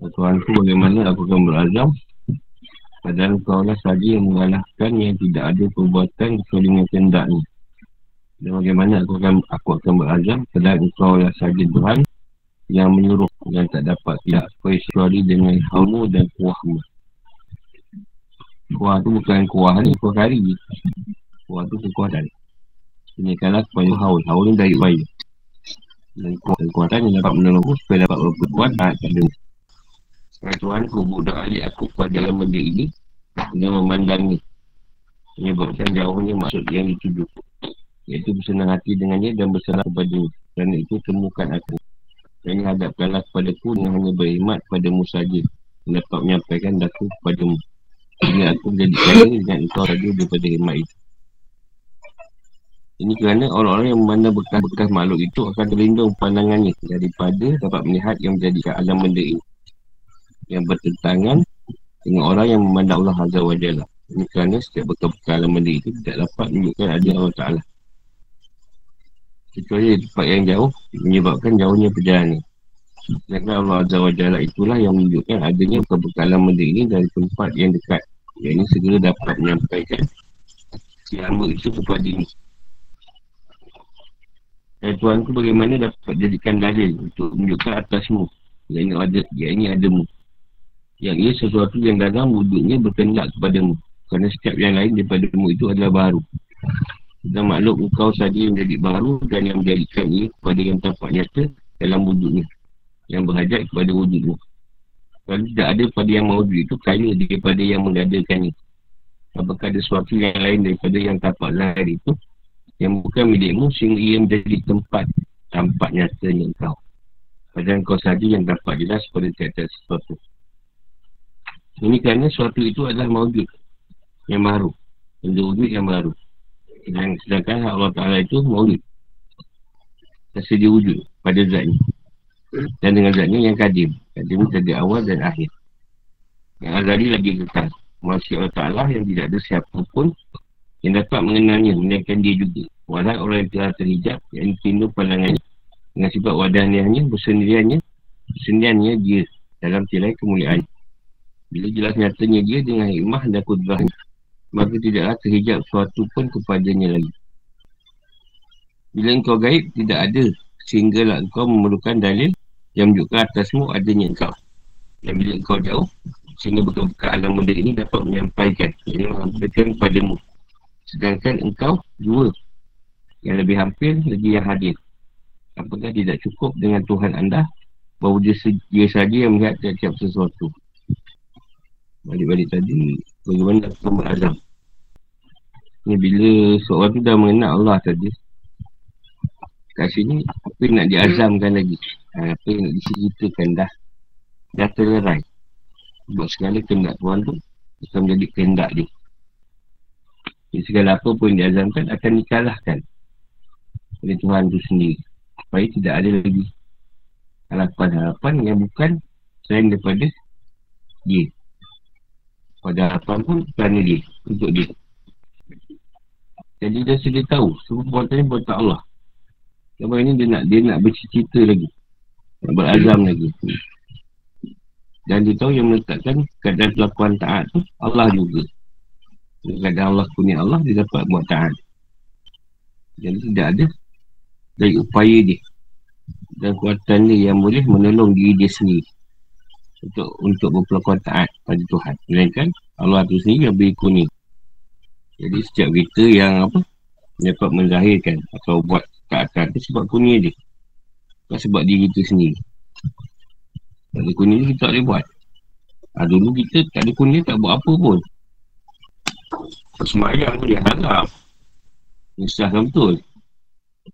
Allah Tuhanku bagaimana aku akan berazam Padahal kau saja yang mengalahkan yang tidak ada perbuatan kecuali dengan kehendak ni. Dan bagaimana aku akan aku akan berazam padahal kau saja Tuhan yang menyuruh yang tak dapat tidak kecuali dengan hamu dan kuahmu. Kuah tu bukan kuah ni, kuah kari. Kuah tu kekuatan. Ini kalah kepada haul. Haul ni dari bayi. Dan kuah kekuatan yang dapat menolongku supaya dapat berbuat tak ada. Tuhan Tuhan ku budak alik aku pada dalam benda ini dengan memandangi menyebabkan jauhnya maksud yang dituju iaitu bersenang hati dengannya dan bersenang kepada kerana itu temukan aku dan hadapkanlah kepada ku dengan hanya berkhidmat padamu saja dapat menyampaikan daku kepadamu sehingga aku menjadi kaya dengan engkau saja daripada khidmat itu ini kerana orang-orang yang memandang bekas-bekas makhluk itu akan terlindung pandangannya daripada dapat melihat yang menjadikan alam benda ini yang bertentangan dengan orang yang memandang Allah Azza wa Jalla. Ini kerana setiap bekal-bekal benda itu tidak dapat menunjukkan ada Allah Ta'ala. Kecuali tempat yang jauh menyebabkan jauhnya perjalanan. Sedangkan Allah Azza wa Jalla itulah yang menunjukkan adanya bekal-bekalan benda ini dari tempat yang dekat. Yang ini segera dapat menyampaikan si hamba itu kepada ini. Dan Tuhan ku bagaimana dapat jadikan dalil untuk menunjukkan atasmu. Yang ini ada, yang ini adamu yang ia sesuatu yang dalam wujudnya berkendak kepadamu kerana setiap yang lain daripada mu itu adalah baru dan makhluk engkau saja yang menjadi baru dan yang menjadikan ia kepada yang tampak nyata dalam wujudnya yang berhajat kepada wujudmu kalau tidak ada pada yang mewujud itu kaya daripada yang mengadakannya apakah ada sesuatu yang lain daripada yang tampak lahir itu yang bukan milikmu sehingga ia menjadi tempat tampak nyatanya engkau padahal engkau saja yang dapat jelas pada tiap-tiap sesuatu ini kerana suatu itu adalah mawujud yang baru. Benda wujud yang baru. Dan sedangkan Allah Ta'ala itu mawujud. Tersedia wujud pada zatnya. Dan dengan zatnya yang kadim. Kadim dari awal dan akhir. Yang azali lagi kekal. Maksud Allah Ta'ala yang tidak ada siapa pun yang dapat mengenalnya, menaikkan dia juga. Walau orang yang telah terhijab, yang tindu pandangannya. Dengan sebab wadahnya, bersendiriannya, bersendiriannya dia dalam tirai kemuliaan. Bila jelas nyatanya dia dengan hikmah dan kudrah Maka tidaklah terhijab sesuatu pun kepadanya lagi Bila engkau gaib tidak ada Sehinggalah engkau memerlukan dalil Yang menunjukkan atasmu adanya engkau. Dan bila engkau jauh Sehingga bekal-bekal alam benda ini dapat menyampaikan. Yang menyampaikan kepadamu. Sedangkan engkau dua Yang lebih hampir lagi yang hadir. Apakah tidak cukup dengan Tuhan anda? Bahawa dia, dia saja yang melihat tiap-tiap sesuatu. Balik-balik tadi bagaimana aku berazam ni bila seorang tu dah mengenal Allah tadi kat sini apa nak diazamkan lagi apa yang nak diceritakan dah. Dah terlerai. Buat segala kehendak Tuhan tu akan menjadi kehendak dia. Jadi segala apa pun diazamkan akan dikalahkan oleh Tuhan tu sendiri. Supaya tidak ada lagi harapan-harapan yang bukan selain daripada dia. Pada harapan pun kerana dia untuk dia. Jadi dia sedia tahu semua perbuatan ni buatan Allah. Sebab ini dia nak dia nak bercerita lagi nak berazam lagi dan dia tahu yang meletakkan keadaan pelakuan taat tu Allah juga keadaan Allah punya Allah dia dapat buat taat jadi tidak ada dari upaya dia dan kuatan dia yang boleh menolong diri dia sendiri untuk untuk berpelakuan taat pada Tuhan. Melainkan Allah tu sendiri yang beri kuning. Jadi setiap kita yang apa dapat menzahirkan atau buat taatan tu sebab kuning dia. Bukan sebab diri kita sendiri. Kalau kuning kita tak boleh buat. Ha, dulu kita tak ada kuning tak buat apa pun. Semayang pun dia harap. Nisahkan betul.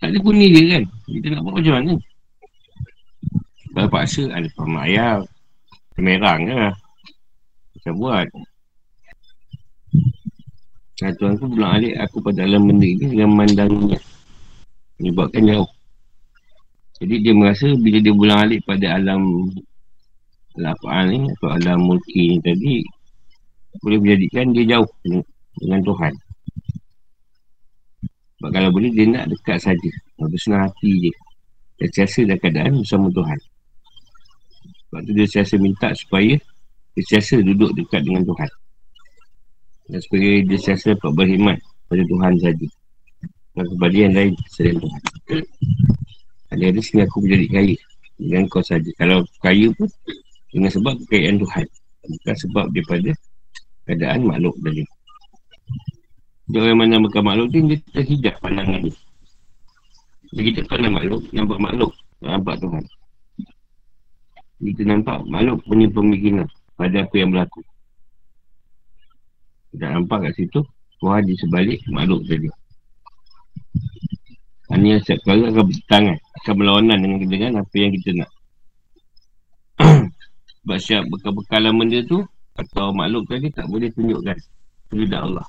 Tak ada kuning dia kan. Kita nak buat macam mana? Kalau paksa ada pemayang. Merang ke lah. Macam buat. Nah, Tuhan tu bilang alik aku pada dalam benda ni dengan memandangnya. Menyebabkan jauh. Jadi dia merasa bila dia bulan alik pada alam lapaan ni atau alam mulki ni tadi boleh menjadikan dia jauh dengan Tuhan. Sebab kalau boleh dia nak dekat saja. Bersenang hati je. Dia siasa dalam keadaan bersama Tuhan. Sebab tu dia siasa minta supaya dia siasa duduk dekat dengan Tuhan. Dan supaya dia siasa dapat berkhidmat pada Tuhan saja. Dan kepada yang lain selain Tuhan. Ada-ada sini aku menjadi kaya. Dengan kau saja. Kalau kaya pun dengan sebab kekayaan Tuhan. Bukan sebab daripada keadaan makhluk tadi. Dia orang mana bukan makhluk ni, dia terhijab pandangan ni. Jadi kita pandang makhluk, nampak makhluk. Nampak Tuhan. Kita nampak makhluk punya pemikiran pada apa yang berlaku. Kita nampak kat situ, Tuhan di sebalik makhluk tadi. Hanya setiap kali akan bertangan, akan berlawanan dengan, dengan apa yang kita nak. Sebab siap bekal-bekalan benda tu, atau makhluk tadi tak boleh tunjukkan. Tidak Allah.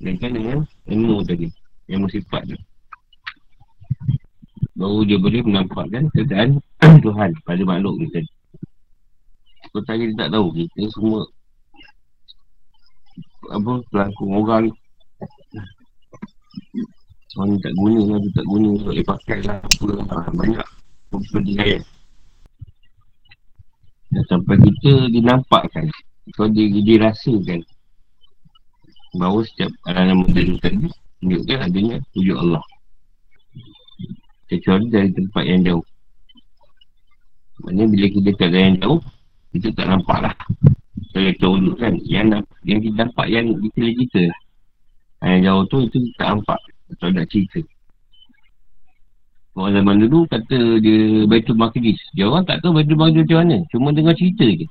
Melainkan dengan ilmu tadi. Yang bersifat tu. Baru dia boleh menampakkan keadaan Tuhan pada makhluk ni tadi. Kau tadi dia tak tahu. Kita semua apa pelangkung orang orang ni tak guna lah, tak guna boleh pakai lah apa lah, banyak pertanyaan dan sampai kita dinampakkan kalau dia, dia rasakan bahawa setiap alam tu tadi tunjukkan adanya wujud Allah. Kecuali dari tempat yang jauh. Maknanya bila kita dari yang jauh kita tak nampak lah. Kalau kita wujud kan yang, yang kita nampak yang kita kita yang jauh tu itu tak nampak atau nak cerita Orang zaman dulu kata dia Baitul Maqdis. Dia orang tak tahu Baitul Maqdis macam mana. Cuma dengar cerita je.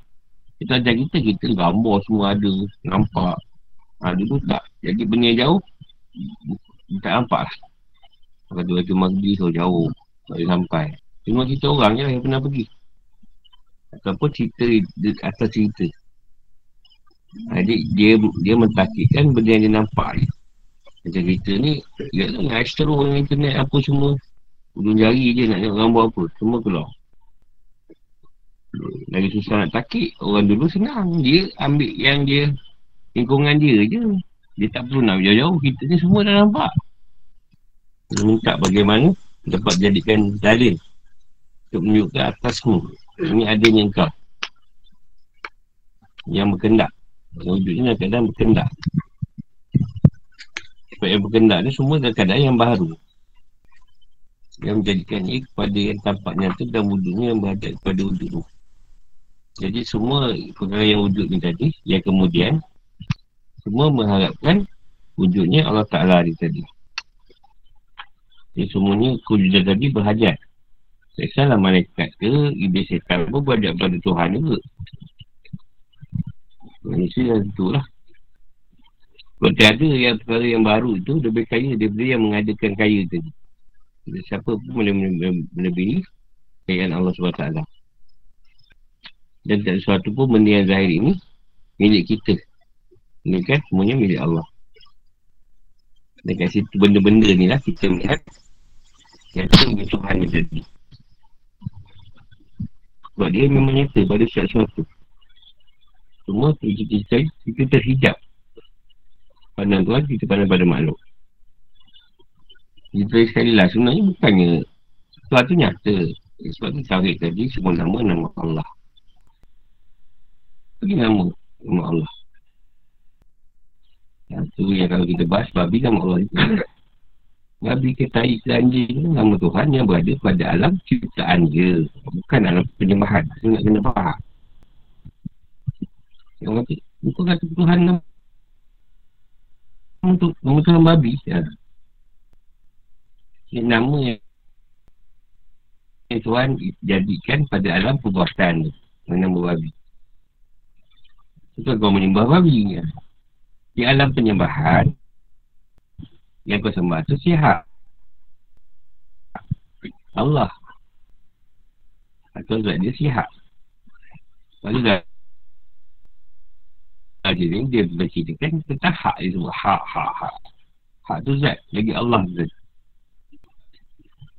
Kita ajar kita, kita gambar semua ada. Nampak. Ha, dulu tak. Jadi benda yang jauh, tak nampak lah. Kata Baitul Maqdis so jauh. Tak boleh sampai. Cuma kita orang je lah yang pernah pergi. Ataupun cerita atas cerita. Jadi dia dia mentakikkan benda yang dia nampak ni. Macam kita ni, dia tu dengan astro dengan internet apa semua. Ujung jari je nak tengok gambar apa. Semua keluar. Lagi susah nak takik. Orang dulu senang. Dia ambil yang dia lingkungan dia je. Dia tak perlu nak jauh-jauh. Kita ni semua dah nampak. Dia minta bagaimana dapat jadikan dalil untuk menunjukkan atasmu. Ini adanya engkau. Yang berkendak. Wujudnya keadaan berkendak. Sebab yang berkendak ni semua dalam keadaan yang baru yang menjadikan ia kepada yang tampak nyata dan wujudnya yang berhadap kepada wujud. Jadi semua perkara yang wujud ni tadi, yang kemudian semua mengharapkan wujudnya Allah Ta'ala ni tadi. Jadi semuanya kewujudan tadi berhajat. Seksalah malaikat ke, iblis setan pun berhadap kepada Tuhan juga. Manusia yang itulah. Kalau tiada yang perkara yang baru itu, lebih kaya daripada yang mengadakan kaya tadi. Siapa pun boleh melebihi kekayaan Allah SWT. Dan tak sesuatu pun benda yang zahir ini milik kita. Ini kan semuanya milik Allah. Dan kat situ benda-benda ni lah kita melihat yang itu milik Tuhan ni tadi. Sebab dia memang nyata pada sesuatu. Semua kita, kita, kita terhijab. Pandang Tuhan, kita pandang pada makhluk. Dia tulis sekali lah Sebenarnya bukannya Sebab tu nyata Sebab tu tarik tadi Semua nama nama Allah. Bagi nama Nama Allah. Yang tu yang kalau kita bahas Babi nama Allah itu. Babi ke taik ke anjing Nama Tuhan yang berada pada alam Ciptaan je. Bukan alam penyembahan. Saya nak kena faham. Yang kata Bukan kata Tuhan nama untuk nama babi ya. Ini nama yang Tuhan jadikan pada alam perbuatan tu Nama babi. Itu kau menyembah babi ya. Di alam penyembahan Yang kau sembah tu sihat. Allah. Atau zat dia sihat. Lalu dah Jadi dia berceritakan tentang hak dia semua Hak, hak, hak Hak tu zat Lagi Allah tu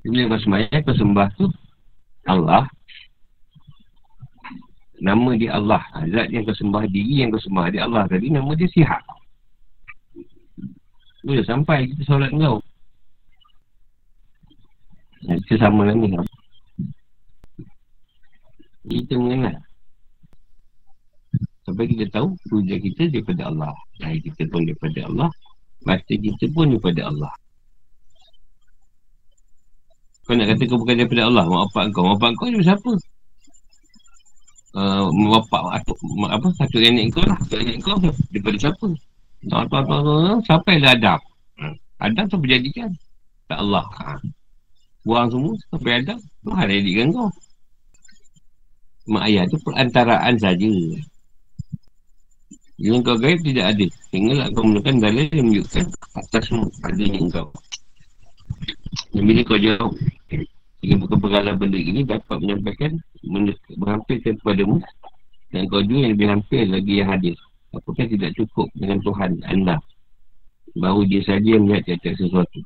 bila kau sembahyang, kau sembah tu Allah Nama dia Allah Zat yang kau sembah diri yang kau sembah dia Allah tadi Nama dia sihat Boleh sampai kita solat kau. Kita sama lah ni. Kita mengenal. Sampai kita tahu hujah kita daripada Allah. Lahir kita pun daripada Allah. Mata kita pun daripada Allah. Kau nak kata kau bukan daripada Allah, mak bapak kau. Mak bapak kau ni siapa? Uh, mak bapak atuk, mak apa, satu nenek kau lah. Satu nenek kau daripada siapa? Tak, tak, tak, tak, sampai lah Adam. Hmm. Adam tu berjadikan. Tak Allah. Ha. Buang semua sampai Adam. Tuhan jadikan kau. Mak ayah tu perantaraan saja. Yang kau gaib tidak ada. Sehinggalah kau menggunakan dalil yang menunjukkan atasmu adanya engkau. Dan bila kau jauh Jika bukan pergala benda ini Dapat menyampaikan Menghampirkan kepadamu Dan kau juga yang lebih hampir lagi yang hadir. Apakah tidak cukup dengan Tuhan anda? Bahawa dia saja yang melihat tiap sesuatu.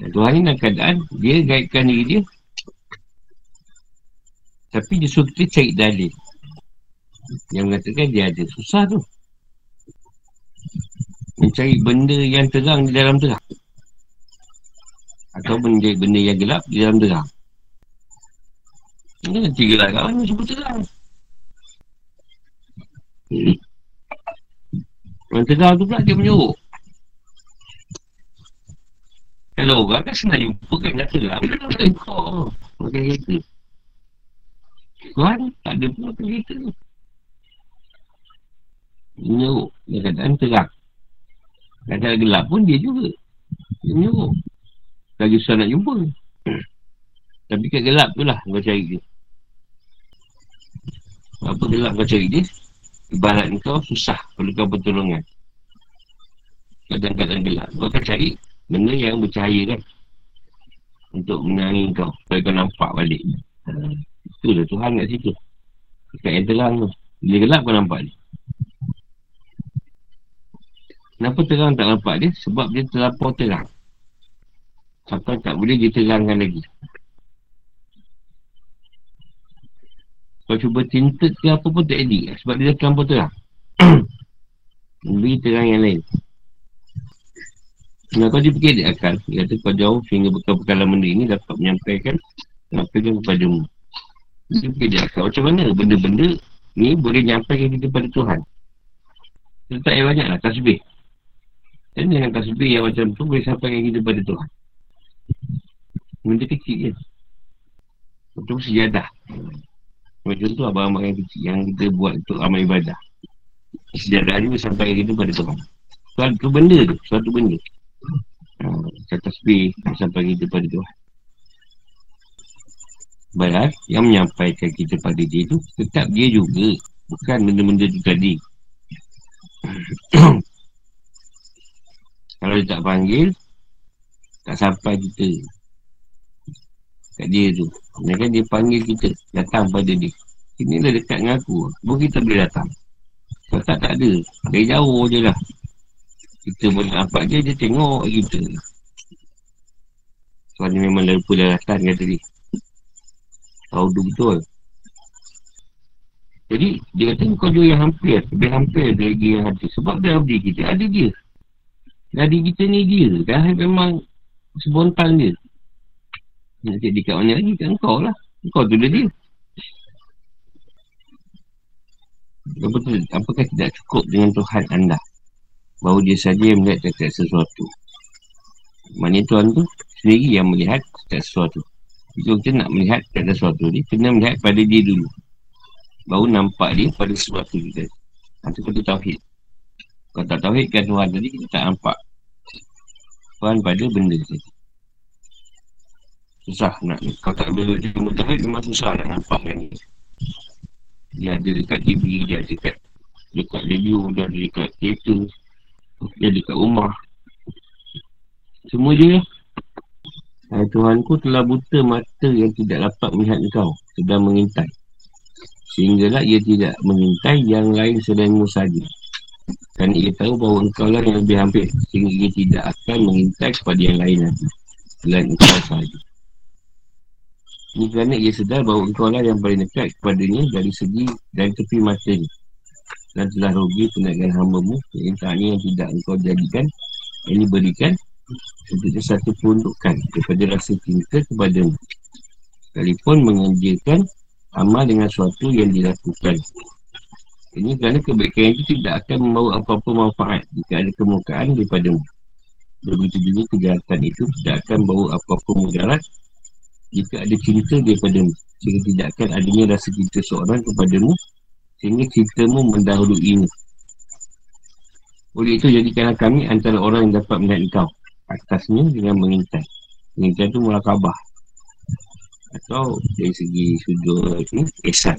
Tuhan ini dalam keadaan. Dia gaibkan diri dia. Tapi dia kita cari dalil Yang mengatakan dia ada Susah tu. Mencari benda yang terang di dalam terang. Atau benda, benda yang gelap di dalam terang. Ini nanti gelap kat mana semua terang. Yang terang tu pula dia menyuruh. Kalau orang kan senang jumpa kan nak terang Dia tak boleh kau Pakai kereta Tuhan tak ada pun kereta tu Menyuruh. Dia kata terang. Kadang gelap pun dia juga. Dia menyuruh. Lagi susah nak jumpa. Tapi kat gelap tu lah Kau cari dia. Apa gelap kau cari dia? Ibarat kau susah Perlu kau pertolongan. Kadang-kadang gelap. Kau akan cari Benda yang bercahaya kan? Untuk menangis kau. Supaya kau nampak balik. Ha. Itu lah Tuhan kat situ. Dekat yang terang tu. Bila gelap kau nampak dia Kenapa terang tak nampak dia? Sebab dia terlampau terang. Sampai tak boleh diterangkan lagi. Kau cuba tinted ke apa pun tak edit Sebab dia dah terang. Beri terang yang lain. Kenapa dia fikir dia akal Dia kata kau jauh sehingga bekal-bekalan benda ini Dapat menyampaikan Menyampaikan kepadamu Dia fikir dia akal Macam mana benda-benda ni boleh nyampaikan kita kepada Tuhan? Kita tak payah banyak lah tasbih Dan dengan tasbih yang macam tu Boleh sampaikan kita kepada Tuhan Benda kecil je. Macam sejadah. Macam tu abang-abang yang kecil Yang kita buat untuk amal ibadah. Sejadah ni sampai kita pada Tuhan Suatu benda tu Suatu benda. Kata ha, tasbih Sampai kita pada Tuhan Barat Yang menyampaikan kita pada dia tu Tetap dia juga. Bukan benda-benda tu tadi Kalau dia tak panggil tak sampai kita Kat dia tu. Kan dia panggil kita Datang pada dia. Ini dah dekat dengan aku. Baru kita boleh datang? Kalau tak tak ada. Dari jauh je lah. Kita boleh nampak dia Dia tengok kita. Sebab dia memang lupa datang kata dia. Tahu tu betul. Jadi dia kata kau juga yang hampir Lebih hampir dari dia yang hati Sebab dia abdi kita. Ada dia Dari kita ni dia Dah memang Spontan dia. Nak cek dekat mana lagi Kat kau lah. Kau tu dia Betul, apakah tidak cukup dengan Tuhan anda? Bahawa dia saja yang melihat dekat sesuatu. Maksudnya Tuhan tu sendiri yang melihat dekat sesuatu. Jika kita nak melihat dekat sesuatu ni Kena melihat pada dia dulu. Baru nampak dia pada sesuatu kita. Itu kata Tauhid Kalau tak Tauhid kan Tuhan tadi kita tak nampak. Tuhan pada benda tu. Susah nak Kau tak boleh jadi mutahid Memang susah nak nampak kan. Dia ada dekat TV Dia ada dekat Dekat radio Dia ada dekat kereta Dia ada dekat rumah. Semua dia Hai, Tuhan ku telah buta mata yang tidak dapat melihat engkau. Sedang mengintai. Sehinggalah ia tidak mengintai yang lain selainmu saja Kerana ia tahu bahawa engkau lah yang lebih hampir Sehingga ia tidak akan mengintai kepada yang lain Selain engkau sahaja. Ini kerana ia sedar bahawa engkau lah yang paling dekat kepadanya Dari segi dan tepi matanya. Dan telah rugi perniagaan hamba-Mu yang tak yang tidak engkau jadikan yang diberikan untuk satu peruntukan daripada rasa cinta kepada-Mu. Sekalipun mengerjakan amal dengan sesuatu yang dilakukan ini kerana kebaikan itu tidak akan membawa apa-apa manfaat jika ada kemukaan daripada-Mu begitu juga kejahatan itu tidak akan membawa apa-apa mudarat jika ada cinta daripada-Mu sehingga tidak akan adanya rasa cinta seorang kepada-Mu sehingga cintamu mendahului ini. Oleh itu, jadikanlah kami antara orang yang dapat melihat engkau atasnya dengan mengintai. Mengintai itu murakabah. Atau dari segi sudut ini, esan.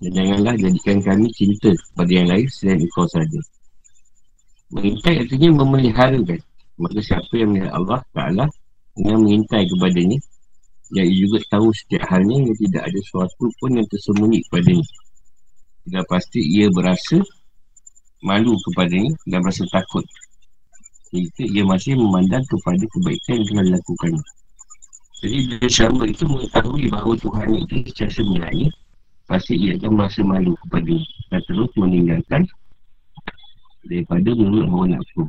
Dan janganlah jadikan kami cinta pada yang lain selain engkau saja. Mengintai artinya memeliharakan. Maka siapa yang melihat Allah Ta'ala dengan mengintai kepadanya, yang juga tahu setiap halnya yang tidak ada sesuatu pun yang tersembunyi kepadanya. Sudah pasti ia berasa malu kepadanya dan berasa takut. Jika ia masih memandang kepada kebaikan yang telah dilakukan. Jadi bila sama itu mengetahui bahawa Tuhan itu secara sebenarnya pasti ia akan merasa malu kepada dan terus meninggalkan daripada mulut hawa nafsu.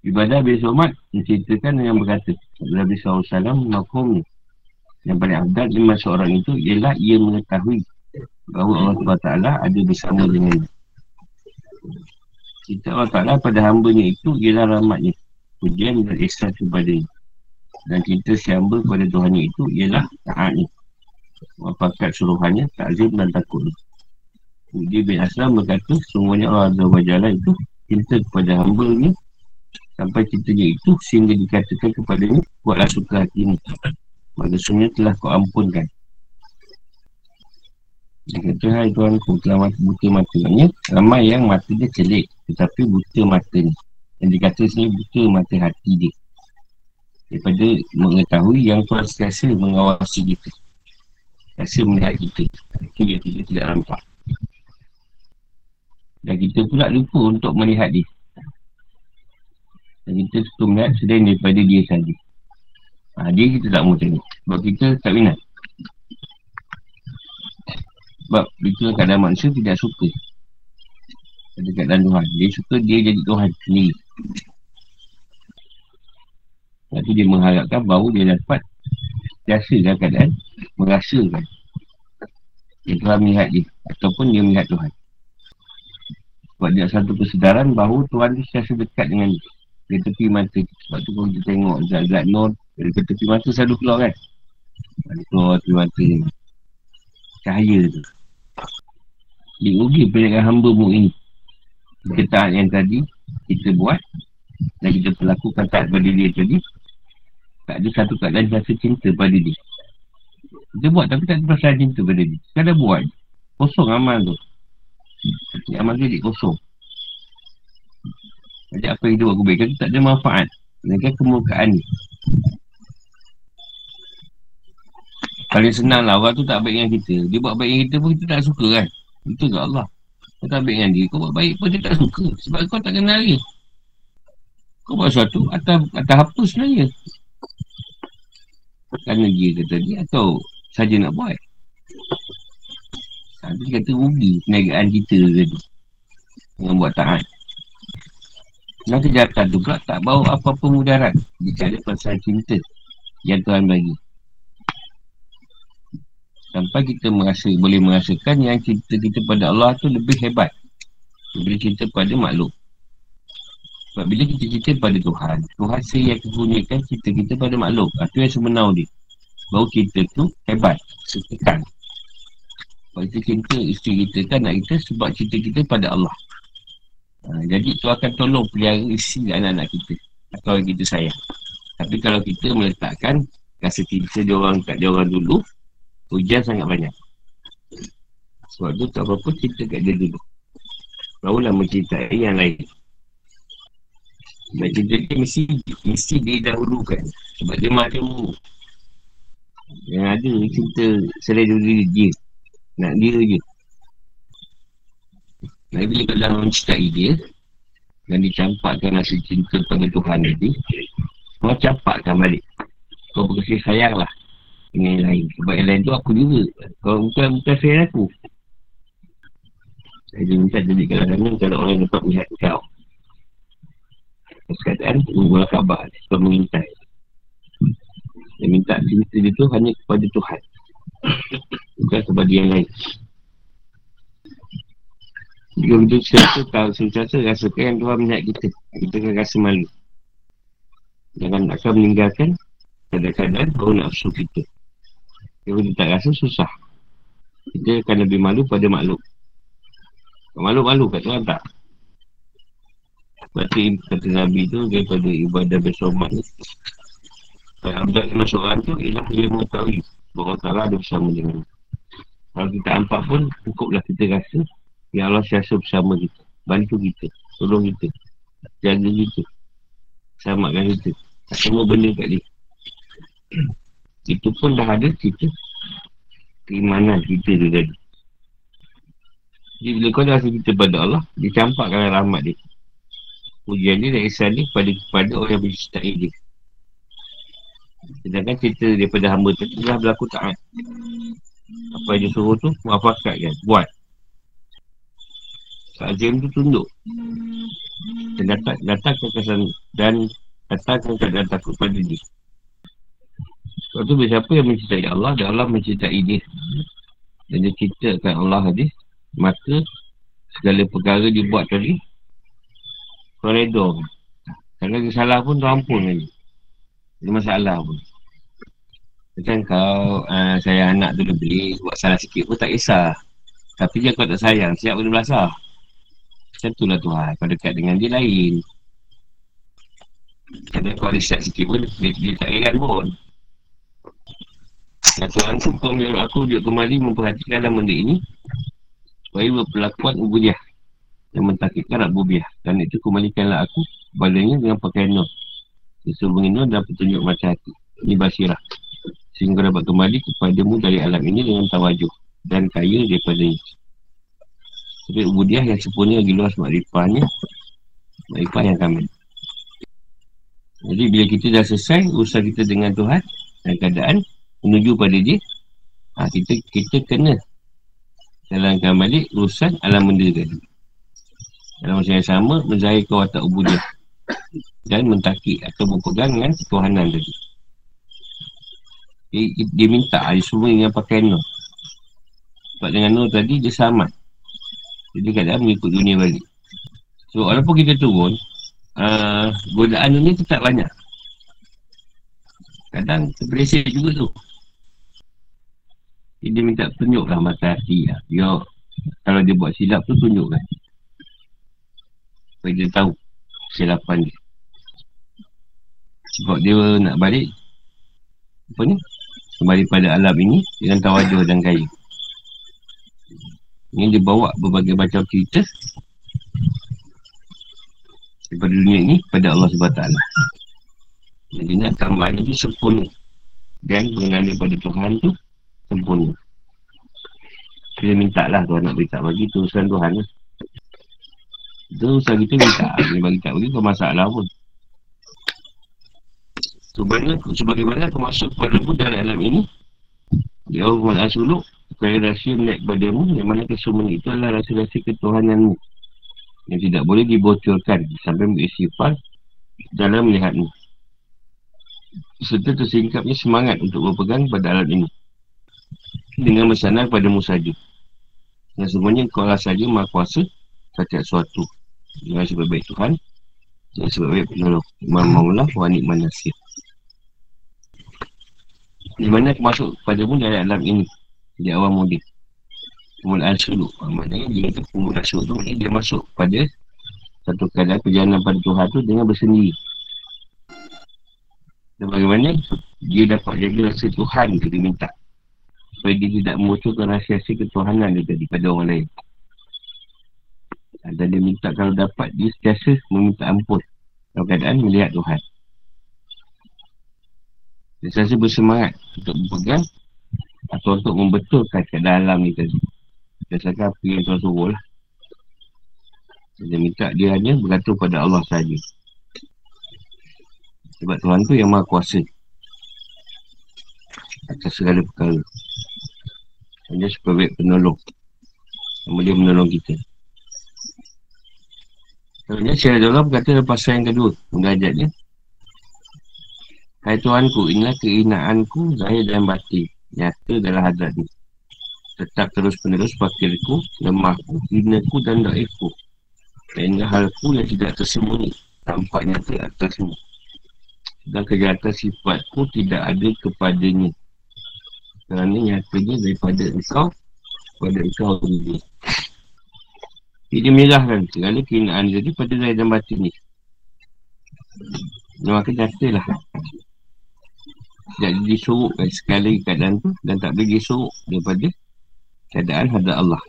Ibadah biasa umat menceritakan dengan berkata Nabi SAW makhumnya yang paling abad lima seorang itu ialah ia mengetahui bahawa Allah Ta'ala ada bersama dengan Cinta Allah Ta'ala pada hambanya itu ialah rahmatnya Pujian dan ihsan kepada Dan cinta si hamba kepada Tuhan itu ialah taatnya Wafakat suruhannya, takzim dan takut. Udi bin Aslam berkata Semuanya Allah Azza wa Jalla itu Cinta kepada hambanya. Sampai cintanya itu sehingga dikatakan kepadanya Buatlah suka hati ini Maka semuanya telah kau ampunkan. Dia kata, hai Tuhan ku telah mata buta mata Maksudnya, ramai yang mata dia celik Tetapi buta mata ni. Yang dikata sini buta mata hati dia. Daripada mengetahui yang Tuhan sentiasa mengawasi kita Sentiasa melihat kita. Yang kita tidak nampak. Dan kita pula lupa untuk melihat dia. Dan kita suka melihat selain daripada dia saja. Ha, dia kita tak mahu tengok. Sebab kita tak minat. Sebab itu keadaan manusia tidak suka. Pada keadaan Tuhan. Dia suka dia jadi Tuhan sendiri. Lepas tu dia mengharapkan bahawa dia dapat Biasa dalam keadaan. Merasakan Yang Tuhan melihat dia. Ataupun dia melihat Tuhan. Sebab dia satu kesedaran bahawa Tuhan tu sentiasa dekat dengan dia. Tepi mata. Sebab tu kalau kita tengok Zat-zat Nur Dari tepi mata selalu keluar kan. Keluar tepi mata Cahaya tu. Diuji perniagaan hamba mu ini. Ketaan yang tadi kita buat dan kita perlakukan pada dia tadi tak ada satu keadaan rasa cinta pada dia. Kita buat tapi tak ada perasaan cinta pada dia. Dah buat. Kosong amal tu. Amal dia kosong. Jadi apa yang dia buat kebaikan tu tak ada manfaat. Dengan kemukaan ni paling senang lah orang tu tak baik dengan kita. Dia buat baik dengan kita pun kita tak suka kan? Itu ke Allah? Kau tak baik dengan dia. Kau buat baik pun dia tak suka. Sebab kau tak kenal dia. Kau buat sesuatu Atas, atas apa sebenarnya Kerana dia kata dia Atau saja nak buat? Ha, kata rugi Perniagaan kita tadi. Dengan buat taat Dan kejahatan tu pula Tak bawa apa-apa mudarat. Jika ada pasal cinta Yang Tuhan bagi. Sampai kita merasa, boleh merasakan yang cinta kita pada Allah tu lebih hebat Daripada cinta pada makhluk Sebab bila kita cinta pada Tuhan Tuhan saya yang kegunyikan cinta kita pada makhluk Itu yang sebenar dia. Bahawa kita tu hebat, setekan. Sebab kita cinta isteri kita kan anak kita Sebab cinta kita pada Allah. Ha, Jadi tu akan tolong pelihara isi anak-anak kita Atau yang kita sayang. Tapi kalau kita meletakkan Rasa cinta dia orang kat dia orang dulu Hujan sangat banyak. Sebab tu tak apa-apa cerita kat dia dulu. Barulah mencintai yang lain Cerita dia mesti Mesti dia dahulukan Sebab dia macam Yang ada cerita Selain diri dia. Nak dia je. Nabi bila kalau mencintai dia Dan dicampakkan rasa cinta pada Tuhan tadi Kau campakkan balik. Kau berkasih sayang lah dengan yang lain. Sebab yang lain tu aku juga. Kalau bukan, bukan saya aku. Dia minta jadikan larangan kalau orang dapat melihat kau. Keadaan Mula khabar Sebab mengintai. Dia minta cerita dia tu Hanya kepada Tuhan. Bukan kepada yang lain. Jika kita cerita Kalau sentiasa rasakan yang Tuhan melihat kita. Kita akan rasa malu. Jangan akan meninggalkan Kadang-kadang Baru nafsu kita. Kalau kita tak rasa susah. Kita akan lebih malu pada makhluk. Malu-malu kat Tuhan tak Berarti kata Nabi tu daripada ibadah bersomat ni. Abad kena seorang tu ialah dia mengetahui Bahawa Allah ada bersama dengan Kalau kita nampak pun cukuplah kita rasa Ya Allah siasa bersama kita Bantu kita, tolong kita Jaga kita Selamatkan kita. Semua benda kat dia. Itu pun dah ada kita Keimanan kita tu tadi. Jadi bila kau dah rasa kita pada Allah Dia campakkan rahmat dia Ujian dia dan ihsan dia kepada, kepada orang yang mencintai dia. Sedangkan cerita daripada hamba tu telah berlaku taat. Apa yang dia suruh tu, muafakat kan, buat. Azim tu tunduk. Dan datang, datang ke kesan dan datang ke keadaan takut pada dia. Sebab tu siapa yang mencintai Allah dan Allah mencintai dia. Dan dia ceritakan Allah tadi, maka segala perkara dia buat kau reda Kalau dia salah pun tu ampun lagi Ada masalah pun. Macam kau uh, sayang anak tu lebih Buat salah sikit pun tak kisah. Tapi dia kau tak sayang Siap boleh belasah. Macam tu lah Tuhan Kau dekat dengan dia lain. Kalau kau ada siap sikit pun Dia, dia tak heran pun. Dan Tuhan tu kau aku dia kembali memperhatikan dalam benda ini. Supaya berpelakuan ubudiah yang mentakitkan Rabubiah dan itu kembalikanlah aku kepadanya dengan pakaian Nur. Sesungguhnya Nur dan petunjuk macam hati. Ini basirah. Sehingga dapat kembali kepadamu dari alam ini dengan tawajuh dan kaya daripada ini. Tapi ubudiah yang sempurna lagi luas makrifahnya makrifah yang kami jadi bila kita dah selesai usaha kita dengan Tuhan dan keadaan menuju pada dia ha, kita kita kena jalankan balik urusan alam benda tadi dalam masa yang sama Menzahirkan watak ubudiah Dan mentakik atau berpegang dengan Tuhanan tadi. Dia, dia minta dia semua yang pakai Nur Sebab dengan Nur tadi dia selamat. Jadi kadang mengikut dunia balik. So walaupun kita turun uh, Godaan dunia tetap banyak. Kadang terberesik juga tu. Dia minta tunjukkan mata hati lah. Dia, kalau dia buat silap tu tunjukkan supaya dia tahu kesilapan dia. Sebab dia nak balik apa ni? Kembali pada alam ini dengan tawajuh dan kaya ini dia bawa berbagai macam cerita daripada dunia ini pada Allah SWT jadi nak tambahan itu sempurna. Dan mengenai pada Tuhan tu sempurna. Kita minta lah Tuhan nak beritahu bagi tu urusan Tuhan lah itu usaha kita minta Dia bagi tak bagi kau masalah pun. Sebenarnya Sebagaimana kau masuk kepada mu dalam alam ini Dia Allah Suluk Kaya rahsia melihat kepada mu Yang mana kesemua itu adalah rasa-rasa ketuhananmu Yang tidak boleh dibocorkan Sampai beristighfar Dalam melihatmu Serta tersingkapnya semangat Untuk berpegang pada alam ini. Dengan bersandar mu saja. Yang semuanya kau rasa saja maha kuasa Setiap suatu dengan sebab baik Tuhan. Dengan sebab baik penolong Imam Maulah wa nikman nasir Di mana aku masuk padamu dari alam ini Di awal mudik. Kemulaan suluk. Maksudnya dia kata kemulaan suluk tu Dia masuk pada Satu keadaan perjalanan pada Tuhan tu Dengan bersendiri. Dan bagaimana Dia dapat jaga rasa Tuhan tu dia minta. Supaya dia tidak membutuhkan rahsia-rahsia ketuhanan dia tadi pada orang lain dan dia minta kalau dapat dia setiasa meminta ampun dalam keadaan melihat Tuhan. Dia sentiasa bersemangat untuk berpegang atau untuk membetulkan keadaan alam ni tadi. Berdasarkan apa yang Tuhan suruh lah. Dia minta dia hanya bergantung pada Allah saja. Sebab Tuhan tu yang maha kuasa. Atas segala perkara. Dan dia sebagai penolong. Nama dia menolong kita. Sebenarnya Syekh Abdullah berkata lepas yang kedua. Munajatnya. Hai Tuhanku, inilah keinaanku zahir dan batin. Nyata dalam hadrat ni. Tetap terus-menerus fakirku, lemahku, hinaku dan daifku. Dan halku yang tidak tersembunyi. Tampak nyata atasmu. Dan kejahatan sifatku tidak ada kepadanya. Kerana nyatanya daripada engkau, kepada engkau sendiri. Dia merahkan segala keinaan jadi pada zahir dan batin ni. Maka nyatalah tidak disorokkan sekali keadaan tu dan tak boleh disorok daripada keadaan hadap Allah.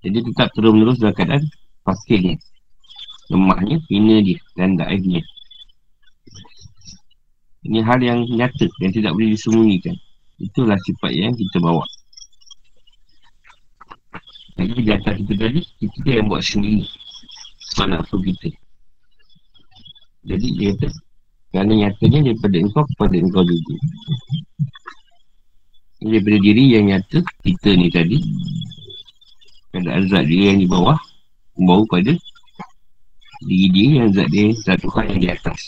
Jadi tetap terus menerus dalam keadaan fakirnya. Lemahnya, hina dia dan daifnya. Ini hal yang nyata yang tidak boleh disembunyikan. Itulah sifat yang kita bawa. Lagi di atas kita tadi, kita yang buat sendiri. Sebab nafsu kita. Jadi dia kata, kerana nyatanya daripada engkau kepada engkau juga. Daripada diri yang nyata, kita ni tadi. Keadaan zat dia yang di bawah. Membawa pada diri dia yang zat dia, zat Tuhan yang di atas.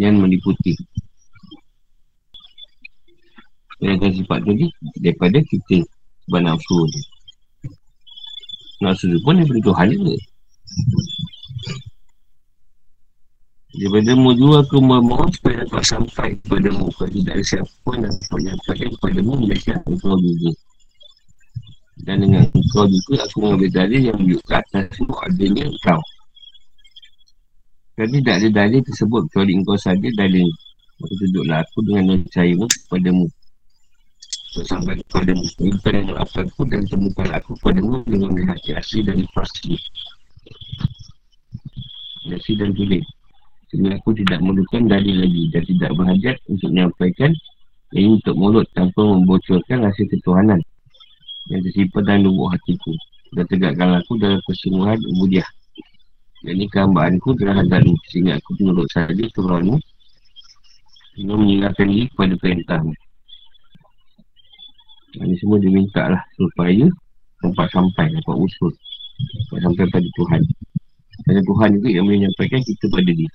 Yang meliputi. Yang sifat tadi, daripada kita. Sebab nafsu dia. Nafsu dia pun daripada Tuhan juga. Daripada mu juga aku memohon supaya dapat sampai kepada mu. Kalau tidak ada siapa pun yang dapat menyampaikan kepada mu Mereka engkau juga Dan dengan engkau juga aku mengambil dalil yang menunjuk ke atas semua adanya engkau Kalau tidak ada dalil tersebut. Kecuali engkau saja dalil. Maka tunjuklah aku dengan percayamu kepada mu Sampai kepada mu Bukan yang melakukanku dan temukan aku kepada mu Dengan melihat asli dan pasti Asli dan tulis. Sehingga aku tidak memerlukan dalil lagi. Dan tidak berhajat untuk menyampaikan ini untuk mulut tanpa membocorkan rasa ketuhanan. Yang tersimpan dalam lubuk hatiku. Dan tegakkan aku dalam kesungguhan ubudiah. Dan ini kehambaanku telah hadirmu sehingga aku menurut saja Tuhanmu. Sehingga menyerahkan diri kepada perintahmu. Ini semua diminta lah supaya tempat sampai, dapat usul. Dapat sampai pada Tuhan. Kerana Tuhan juga yang menyampaikan kita pada dia.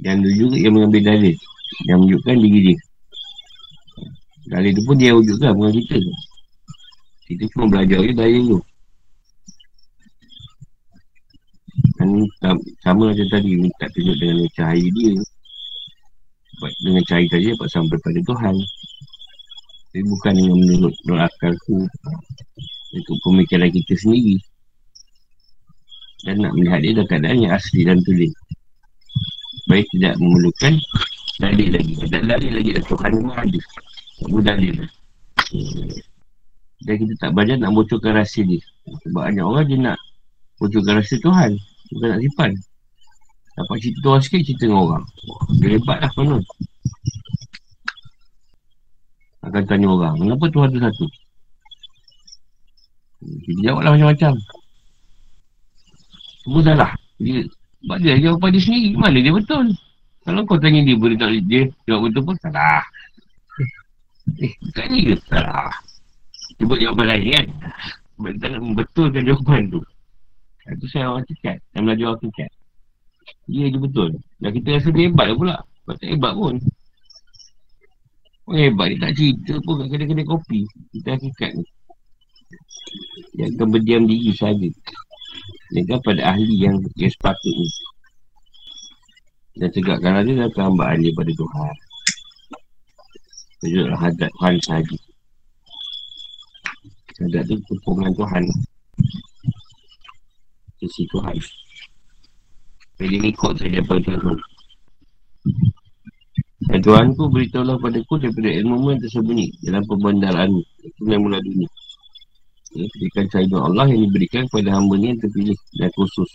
Dan dia juga yang mengambil dalil Yang menunjukkan diri dia Dalil tu pun dia wujudkan bukan kita Kita cuma belajar je dalil tu Kan sama macam tadi Minta tunjuk dengan cahaya dia dengan cahaya tadi dapat sampai pada Tuhan Tapi bukan dengan menurut menurut akalku Untuk pemikiran kita sendiri Dan nak melihat dia dalam keadaan yang asli dan tulis Baik tidak memerlukan dalil lagi. Tak dalil lagi dah Tuhan memang ada. Tak boleh dalil. Dan kita tak belajar nak bocorkan rahsia dia. Sebab banyak orang dia nak bocorkan rahsia Tuhan. Bukan nak simpan. Dapat cerita Tuhan sikit, cerita dengan orang. Dia hebat lah konon. Akan tanya orang, kenapa Tuhan tu satu? Kita jawablah macam-macam. Semua salah. Dia sebab dia jawapan dia sendiri. Mana dia betul? Kalau kau tanya dia boleh tak dia jawab betul pun salah. Eh, bukannya ke salah? Dia buat jawapan lain kan? Dia tak membetulkan jawapan tu. Itu saya orang cakap. Yang belajar orang. Ya, dia betul. Dan kita rasa dia hebat pula. Sebab tak hebat pun. Orang hebat dia tak cerita pun. Kat kedai-kedai kopi. Kita hakikat ni. Dia akan berdiam diri saja. Dengan pada ahli yang, yang sepatutnya Dan tegakkan ada dalam kehambaan dia pada Tuhan. Tunjuklah hadat Tuhan sahaja. Hadat tu kepungan Tuhan. Sisi Tuhan. Jadi ikut saja pada Tuhan dan Tuhan ku beritahulah pada ku daripada ilmu yang tersembunyi dalam pembandaran itu yang mula dunia ya, berikan cahaya Allah yang diberikan kepada hamba ni yang terpilih dan khusus.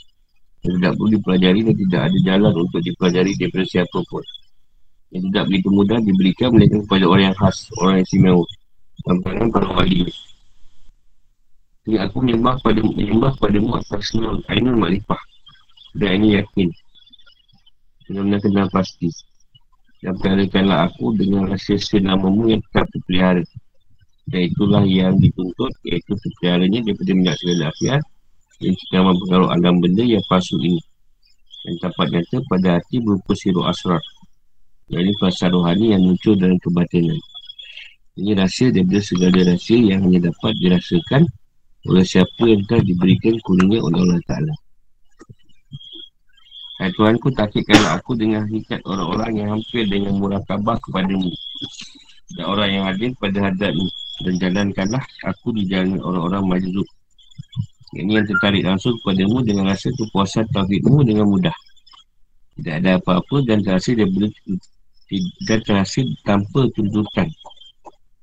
Yang tidak perlu dipelajari dan tidak ada jalan untuk dipelajari daripada siapa pun. Yang tidak begitu mudah diberikan melainkan kepada orang yang khas orang yang istimewa. Dan para wali. Jadi aku menyembah pada menyembah pada mu atas nol ainul makrifah dan ini yakin. Benar-benar kenal pasti dan perhatikanlah aku dengan rahsia-rahsia namamu yang tetap terpelihara dan itulah yang dituntut Iaitu sepiaranya daripada minyak segala afiat Yang cekaman pengaruh alam benda yang palsu ini. Yang dapat nyata pada hati berupa siru asrar. Yang ini fasa rohani yang muncul dalam kebatinan. Ini rahsia daripada segala rahsia yang hanya dapat dirasakan oleh siapa yang telah diberikan kurnia oleh Allah Ta'ala. Hai Tuhan ku aku dengan hikat orang-orang yang hampir dengan murah tabah kepadamu. Dan orang yang hadir pada hadatmu. Dan jalankanlah aku di jalan orang-orang majlub. Ini yang tertarik langsung kepadamu dengan rasa kepuasan tauhidmu dengan mudah. Tidak ada apa-apa dan terasa dia boleh dan terasa tanpa tuntutan.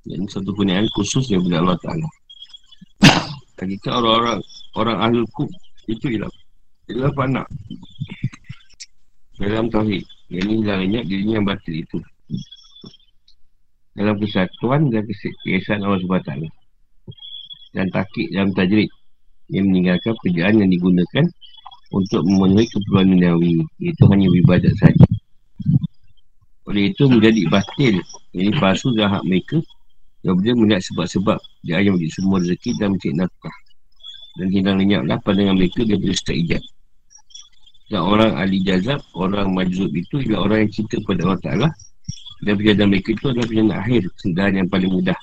Ini satu kurniaan khusus daripada Allah Ta'ala. Kita orang-orang orang ahli kub itu ialah ialah panak dalam tauhid. Yang ini dah banyak dirinya yang batil itu. Dalam kesatuan dan kesekiasan Allah SWT. Dan takik dalam tajrid. Yang meninggalkan pekerjaan yang digunakan untuk memenuhi keperluan duniawi. Itu hanya ibadat saja. Oleh itu menjadi batil. Ini palsu dan hak mereka. Yang boleh melihat sebab-sebab dia hanya menjadi semua rezeki dan mencari nafkah. Dan hilang lenyaplah pandangan mereka daripada setiap ijat. Dan orang ahli jazab, orang majzub itu ialah orang yang cinta kepada Allah Ta'ala. Dan perjalanan mereka itu adalah perjalanan akhir Kesudahan yang paling mudah.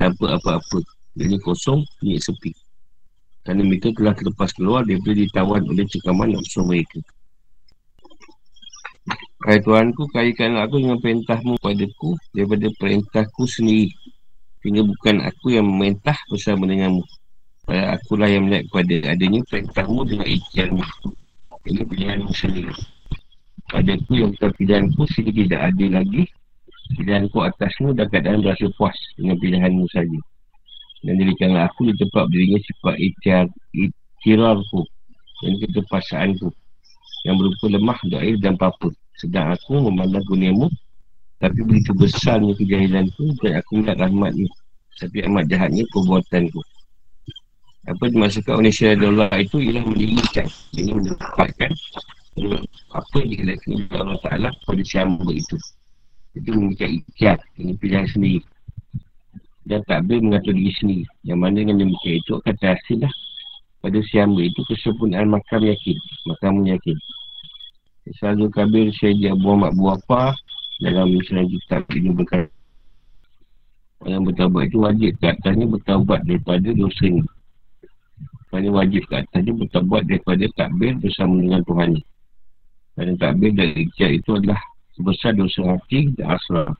Tanpa apa-apa. Jadi kosong, ni sepi. Kerana mereka telah terlepas keluar Daripada ditawan oleh cekaman nafsu mereka. Hai Tuhanku, kaitkanlah aku dengan perintahmu padaku Daripada perintahku sendiri. Sehingga bukan aku yang memerintah bersama denganmu. Pada akulah yang melihat kepada adanya perintahmu dengan ikhtiarmu ini pilihan sendiri Pada ku yang bukan pilihanku Sehingga tidak ada lagi. Pilihanku atasmu dan keadaan berasa puas Dengan pilihanmu saja. Dan jadikanlah aku di tempat berdirinya Sifat ikhtiar Ikhtirarku Dan keterpasaanku Yang berupa lemah, doair dan papa Sedang aku memandang kuniamu Tapi begitu besarnya kejahilanku Dan aku melihat rahmatnya. Tapi amat jahatnya perbuatanku apa dimasukkan oleh syariat Allah itu ialah mendirikan ini mendapatkan apa yang dikenalkan oleh Allah Ta'ala pada siamba itu. Itu mengikat ikat ini pilihan sendiri. Dan tak boleh mengatur diri sendiri yang mana dengan demikian itu akan terhasil lah pada siamba itu kesempurnaan makam yakin makam yakin. Selalu kabir Syed Abu Muhammad Buapa dalam misalnya kitab ini berkata yang bertawabat itu wajib ke atasnya bertawabat daripada dosa ini kerana wajib ke atas dia bertabat daripada takbir bersama dengan Tuhan. Kerana takbir dan ikhtiar itu adalah sebesar dosa hati dan asal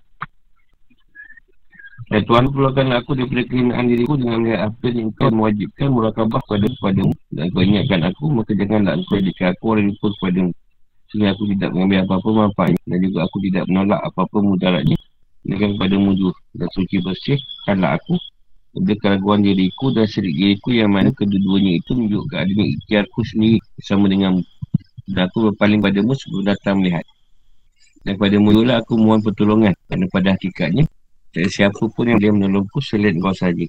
dan Tuhan keluarkan aku daripada kehinaan diriku dengan apa yang kau mewajibkan murakabah kepada kepadamu dan kau ingatkan aku maka janganlah engkau jadikan aku orang lupa kepadamu sehingga aku tidak mengambil apa-apa manfaatnya dan juga aku tidak menolak apa-apa mudaratnya. Dengan kepadamu juga dan suci bersih kanlah aku ada keraguan diriku dan serik diriku yang mana kedua-duanya itu menunjukkan adanya ikhtiarku sendiri bersama dengan dan aku berpaling padamu sebelum datang melihat. Dan pada mula aku mohon pertolongan kerana pada hakikatnya tak siapa pun yang boleh menolongku selain kau saja.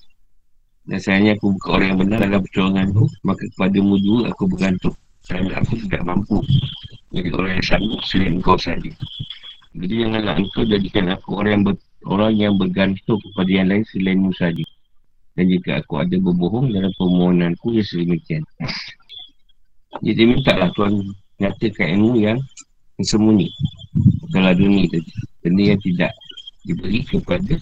Dan sayangnya aku bukan orang yang benar dalam pertolonganku maka kepadamu juga aku bergantung. Sayangnya aku tidak mampu jadi orang yang sanggup selain kau saja. Jadi janganlah engkau jadikan aku orang yang ber, orang yang bergantung kepada yang lain selainmu saja. Dan jika aku ada berbohong dalam permohonanku ya sedemikian. Jadi minta lah Tuhan nyatakan ilmu yang sembunyi dalam dunia tadi. Benda yang tidak diberi kepada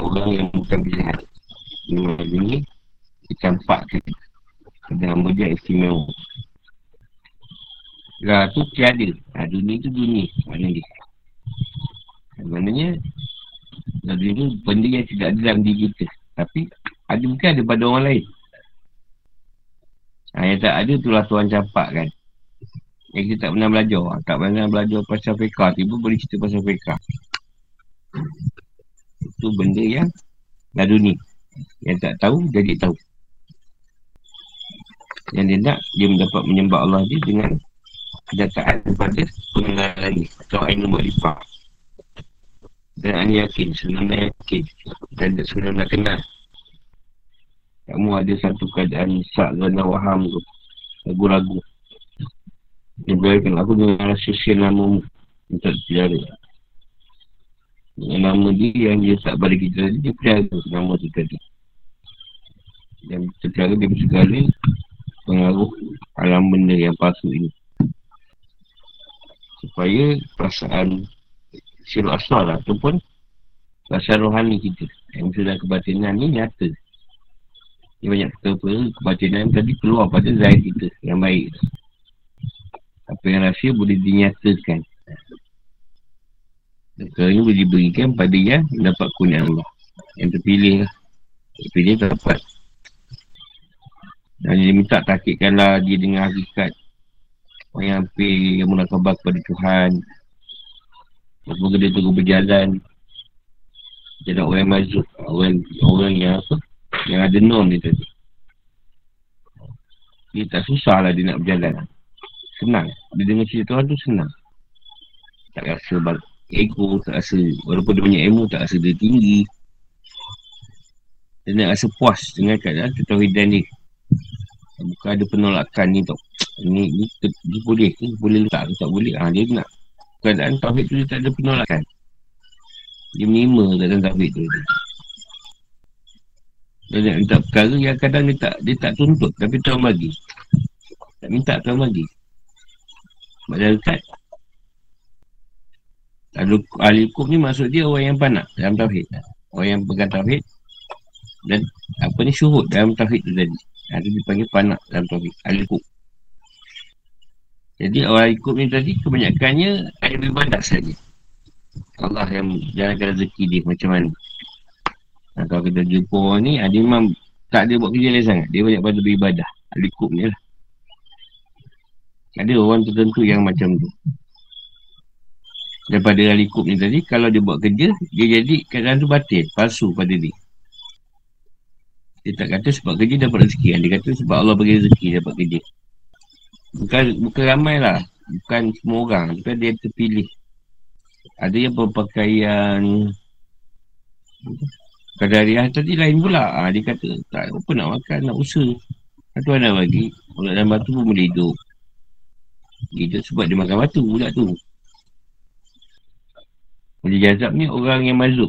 orang yang bukan pilihan. Ini dunia dicampakkan pada hamba dia istimewa. Lah tu tiada. Ha, dunia tu dunia. Mana dia? Maknanya jadi itu benda yang tidak ada dalam diri kita. Tapi ada mungkin ada pada orang lain. Ha, yang tak ada itulah Tuhan campak kan. Yang kita tak pernah belajar. Tak pernah belajar pasal fiqah. Tiba boleh cerita pasal fiqah. Itu benda yang dah dunia. Yang tak tahu, jadi tahu. Yang dia nak, dia mendapat menyembah Allah dia dengan kenyataan daripada pengenalan lagi. Atau ainu makrifah dan anda yakin, senang yakin. Dan senang nak kenal. Kamu ada satu keadaan sak dan waham tu. Ragu-ragu dia berikan aku dengan rasa sian nama untuk pelihara dengan nama dia yang dia tak bagi kita tadi dia pelihara nama tu tadi. Dan terpelihara dari segala pengaruh alam benda yang palsu ini. Supaya perasaan sirul asal lah, ataupun perasaan rohani kita yang sudah kebatinan ni nyata. Dia banyak perkara kebatinan tadi keluar pada zahir kita yang baik. Apa yang rahsia boleh dinyatakan. Perkara ini boleh diberikan pada yang dapat kunyah Allah. Yang terpilih lah. Terpilih dapat dan dia minta takikkanlah dia dengan hakikat Orang yang hampir yang kepada Tuhan Semoga dia terus berjalan. Jadi orang mazuk orang, orang yang apa Yang ada norm ni tadi. Dia tak susah lah dia nak berjalan. Senang. Dia dengar cerita Tuhan tu senang. Tak rasa bal- ego Tak rasa Walaupun dia banyak ilmu Tak rasa dia tinggi. Dia nak rasa puas Dengan keadaan ketauhidan dia. Bukan ada penolakan ni tau. Ni, ni, ni boleh ni boleh letak tak boleh. Ha, Dia nak keadaan tauhid tu dia tak ada penolakan. Dia menerima dalam tauhid tu. Dia nak minta perkara yang kadang dia tak, dia tak tuntut Tapi tuan bagi. Tak minta tuan bagi. Sebab dia lekat Ahli hukum ni maksud dia orang yang panak dalam tauhid. Orang yang pegang tauhid Dan apa ni syuhud dalam tauhid tu tadi. Ada dipanggil panak dalam tauhid. Al-Qub. Jadi orang ikut ni tadi kebanyakannya ada beribadah saja. Allah yang jalankan rezeki dia macam mana. Nah, kalau kita jumpa orang ni, dia memang tak ada buat kerja lain sangat. Dia banyak pada beribadah. Al-Qub ni lah. Ada orang tertentu yang macam tu. Daripada Al-Qub ni tadi, kalau dia buat kerja, dia jadi keadaan tu batin, palsu pada dia. Dia tak kata sebab kerja dapat rezeki. Dia kata sebab Allah bagi rezeki dapat kerja. Bukan, bukan ramai lah. Bukan semua orang. Bukan dia terpilih. Ada yang berpakaian Kadariah tadi lain pula. Ha, dia kata tak apa nak makan, nak usaha. Satu nak bagi. Orang dalam batu pun boleh hidup. Hidup sebab dia makan batu pula tu. Jadi jazab ni orang yang mazub.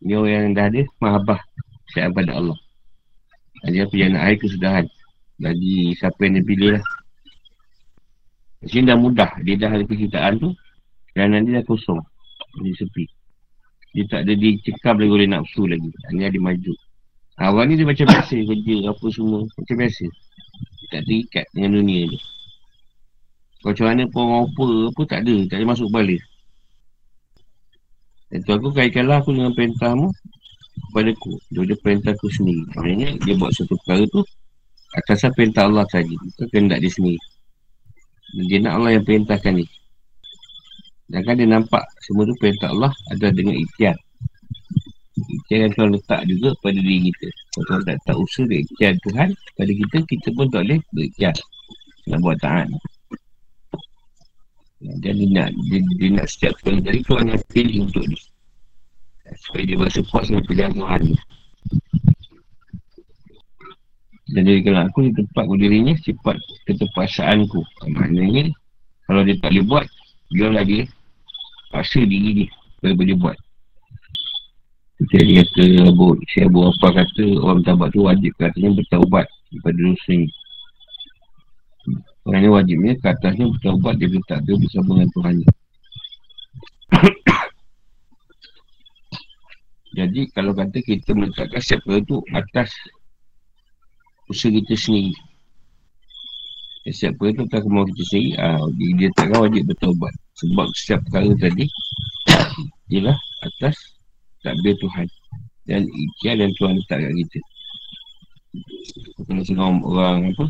Ni orang yang dah ada mahabah. Sayang pada Allah. Dia punya anak air kesudahan Bagi siapa yang dia pilih lah Di sini dah mudah. Dia dah ada kecintaan tu Dan nanti dah kosong. Dia sepi. Dia tak ada dicekam lagi oleh nafsu lagi. Ini ada maju. Awal ni dia macam biasa kerja apa semua Macam biasa. Dia tak terikat dengan dunia ni. Macam mana pun orang apa apa tak ada. Tak ada masuk balik. Dan tu aku kaitkanlah aku dengan perintahmu kepada ku Dia perintah ku sendiri. Maksudnya dia buat satu perkara tu Atas perintah Allah saja Bukan kehendak dia sendiri Dia nak Allah yang perintahkan ni. Dan kan dia nampak Semua tu perintah Allah Adalah dengan ikhtiar. Ikhtiar yang Tuhan letak juga pada diri kita. Kalau Tuhan tak tak usaha dia ikhtiar Tuhan Pada kita, kita pun tak boleh berikhtiar. Nak buat taat. Dan dia nak, dia, dia nak setiap kali dari Tuhan yang pilih untuk dia. Supaya dia berasa puas dengan pilihan Tuhan dan dia kalau aku di tempat berdirinya sifat keterpaksaanku maknanya kalau dia tak boleh buat dia paksa diri dia supaya boleh buat. Kita dia kata Abu, si Abu apa kata orang tabat tu wajib katanya bertaubat daripada dosa ni. Orang ni wajibnya ke atasnya bertaubat dia letak dia bersama dengan Tuhan. Jadi kalau kata kita meletakkan siapa tu atas usaha kita sendiri. Siapa tu tak kemauan kita sendiri, ah, dia, dia takkan wajib bertobat. Sebab setiap perkara tadi, ialah atas takbir Tuhan. Dan ikhtiar dan Tuhan letak kat kita. Kalau seorang orang apa,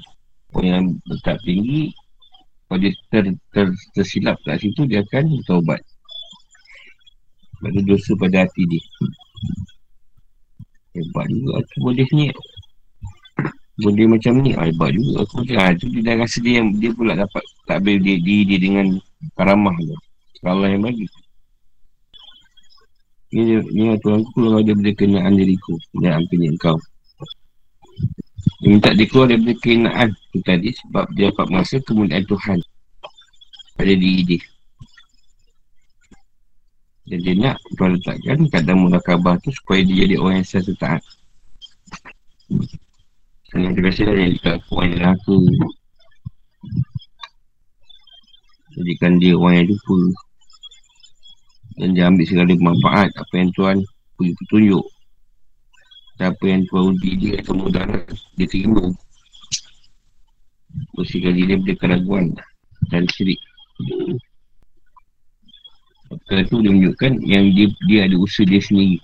orang yang letak tinggi, kalau dia ter, ter, tersilap kat situ, dia akan bertobat. Pada dosa pada hati dia. Hebat juga aku boleh ni Boleh macam ni ah, Hebat juga. Aku macam ah, tu dia dah rasa dia yang Dia pula dapat takbir dia, dia, dia dengan karamah tu. Allah yang bagi Ni, ni Tuhan aku kalau dia boleh kenaan diriku Dan ampunnya engkau Dia minta dia keluar daripada kenaan tu tadi Sebab dia dapat masa kemudian Tuhan. Pada diri dia. Dan dia nak Tuhan letakkan kadang khabar tu supaya dia jadi orang yang sesa taat. Yang yang dekat aku orang yang neraka. Jadikan dia orang yang lupa. Dan dia ambil segala manfaat apa yang Tuhan pergi petunjuk. Dan apa yang Tuhan uji dia atau mudarat, dia terima. Bersihkan diri daripada keraguan dan syirik. Kalau tu dia menunjukkan yang dia, dia ada usaha dia sendiri.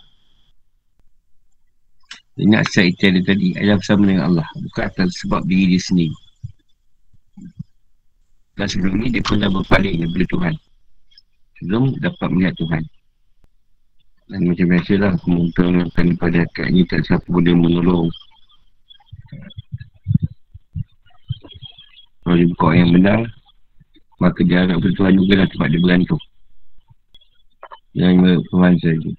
Dia nak saya itu ada tadi adalah bersama dengan Allah. Bukan atas sebab diri dia sendiri. Dan sebelum ni dia pernah berpaling daripada Tuhan. Sebelum dapat melihat Tuhan. Dan macam biasa lah mengutamakan pada akad ni tak siapa boleh menolong. Kalau dia buka yang benar, maka dia harap Tuhan juga lah tempat dia bergantung. Yang Tuhan saja.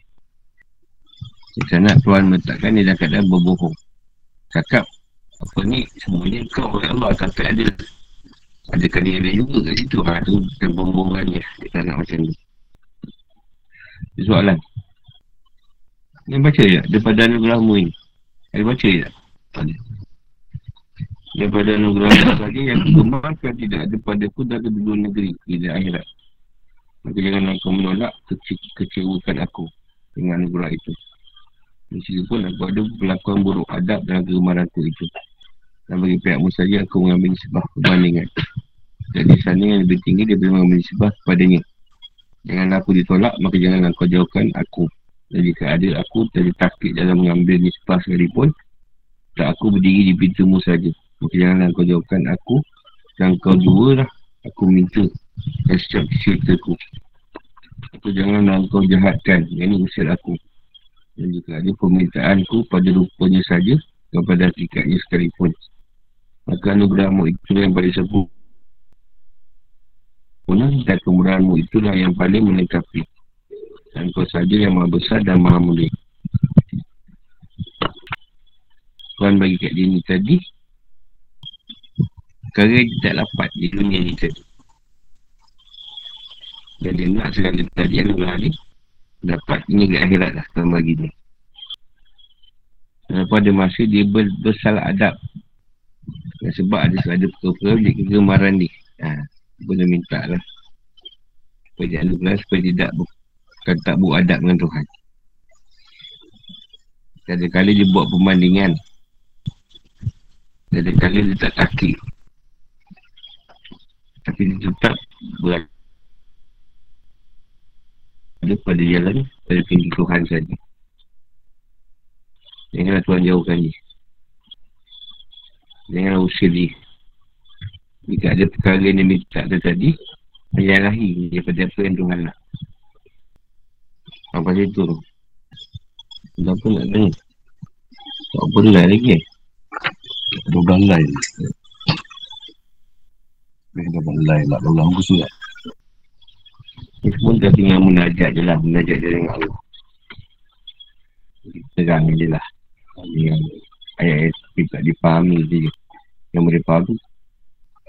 Sana Tuhan meletakkan dia dalam keadaan berbohong. Cakap, apa ni, semuanya kau oleh Allah tapi ada. Dia ada juga kat situ? Ha, tu kebohongannya. Dia tak nak macam ni. Itu soalan. Dia baca je daripada anugerahmu ini. Ada baca je? Ada. Daripada anugerah lagi yang kembangkan tidak ada pada pun dari dua negeri di akhirat. Maka jangan kau menolak kece- kecewakan aku dengan anugerah itu. Meskipun aku ada perlakuan buruk adab dalam kegemaran aku itu. Dan bagi pihakmu saja aku mengambil sebab perbandingan. Jadi sana yang lebih tinggi dia boleh mengambil sebab kepadanya. Jangan aku ditolak, maka jangan kau jauhkan aku. Dan jika ada aku jadi takut dalam mengambil nisbah sekalipun, tak aku berdiri di pintumu saja. Maka jangan kau jauhkan aku dan kau dua lah aku minta dan setiap ceritaku. Aku janganlah kau jahatkan, yang ini usir aku. Dan jika ada permintaanku pada rupanya saja kepada hakikatnya sekalipun. Maka anugerahmu itu yang paling sepuh. Punah dan kemurahanmu itulah yang paling melengkapi. Dan kau saja yang maha besar dan maha mulia. Tuhan bagi kat dia ni tadi. Perkara dia tak dapat di dunia ni tadi. Dan dia nak segala tadi anugerah ni dapat. Ini ke akhirat lah Tuhan bagi dia. Dan pada masa dia ber, bersalah adab. Dan sebab ada ada perkara-perkara dia kegemaran ni ha, boleh minta lah. Supaya dia anugerah supaya dia tak bukan tak buat adab dengan Tuhan. Kadang-kadang dia buat perbandingan. Kadang-kadang dia tak kaki tapi dia tetap berada ada pada jalan pada pintu Tuhan saja. Janganlah Tuhan jauhkan dia. Janganlah usir dia. Jika ada perkara yang dia minta ada tadi, menjalahi daripada apa yang Tuhan nak. Apa itu? Kenapa nak tanya? Tak benar lagi eh? Ada balai. Eh, dah balai lah. Dah lama sudah. Kita pun dah tinggal menajak je lah Menajak je dengan Allah. Terang je lah. Ayat-ayat tapi tak dipahami je. Yang boleh faham tu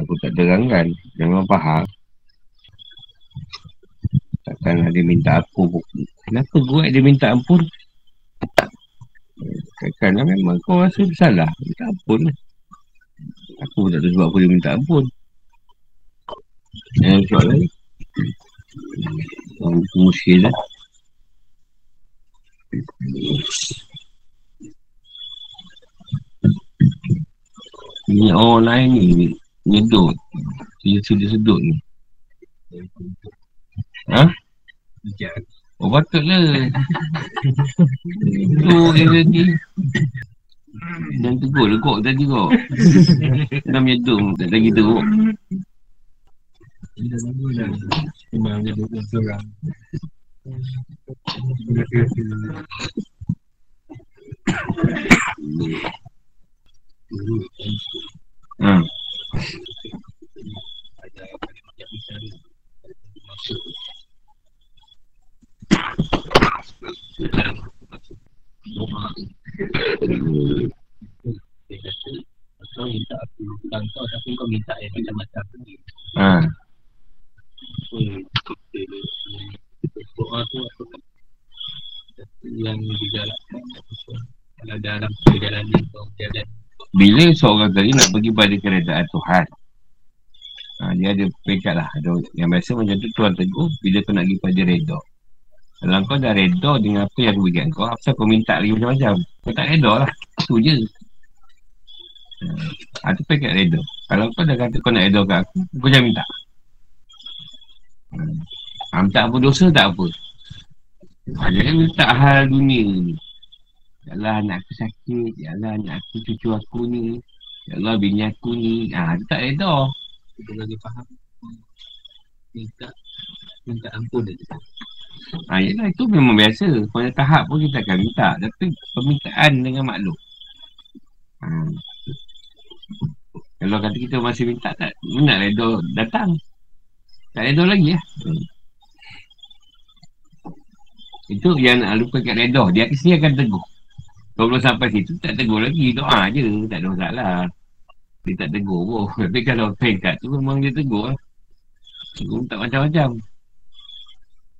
Aku tak terangkan. Jangan faham. Takkan ada minta ampun Kenapa gue dia minta ampun? Kadang-kadang memang kau rasa bersalah. Minta ampun lah. Aku tak tahu sebab apa dia minta ampun. Yang soalan ni Orang musyir lah Ini orang lain ni Nyedut. Dia sedut-sedut ni. Ha? Oh patutlah. Tu dia tadi Dan tegur legok tadi kau Dah menyedung Tak lagi teruk Memang dia dua orang Ha. Kau minta aku bukan kau tapi kau minta yang macam-macam Ha. Doa tu yang digalakkan Kalau dalam perjalanan kau Bila seorang tadi nak pergi pada keredaan Tuhan? Ha, Dia ada peringkat lah. Ada, Yang biasa macam tu Tuhan tegur Bila kau nak pergi pada reda Kalau kau dah reda dengan apa yang aku berikan kau Apa kau minta lagi macam-macam. Kau tak reda lah. Itu je. Ha, Itu peringkat reda Kalau kau dah kata kau nak reda kat aku Kau jangan minta ha, Minta apa dosa tak apa. Ha, Jangan minta hal dunia ni. Ya Allah anak aku sakit Ya Allah anak aku cucu aku ni Ya Allah bini aku ni. Ah, Dia tak reda Kita lagi faham. Minta Minta ampun dia ha, Yelah itu memang biasa. Pada tahap pun kita akan minta. Tapi permintaan dengan makhluk. Ha. Kalau kata kita masih minta tak Nak reda datang Tak reda lagi ya Itu yang nak lupa kat reda Dia kesini akan teguh kalau belum sampai situ, tak tegur lagi. Doa je. Tak ada masalah. Dia tak tegur pun. Tapi kalau pekat tu, memang dia tegur lah. Tegur tak macam-macam.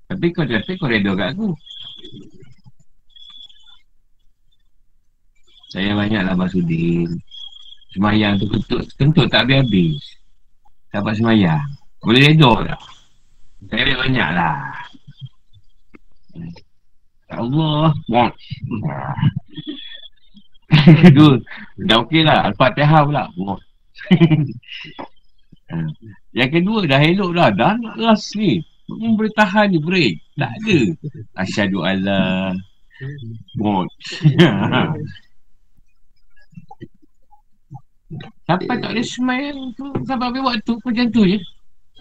Tapi kau kata kau reda kat aku. Saya banyaklah Masudin. Semayang tu kentut, kentut tak habis-habis. Dapat semayang. Boleh reda tak? Saya banyaklah. Allah. Bon. Kedua. Dah okey lah. Al-Fatihah pula. Oh. Yang kedua dah elok dah. Dah nak last ni. Hmm, boleh tahan ni break. Tak ada. Asyadu Allah. Bon. Sampai tak ada semayang tu. Sampai habis waktu macam tu je.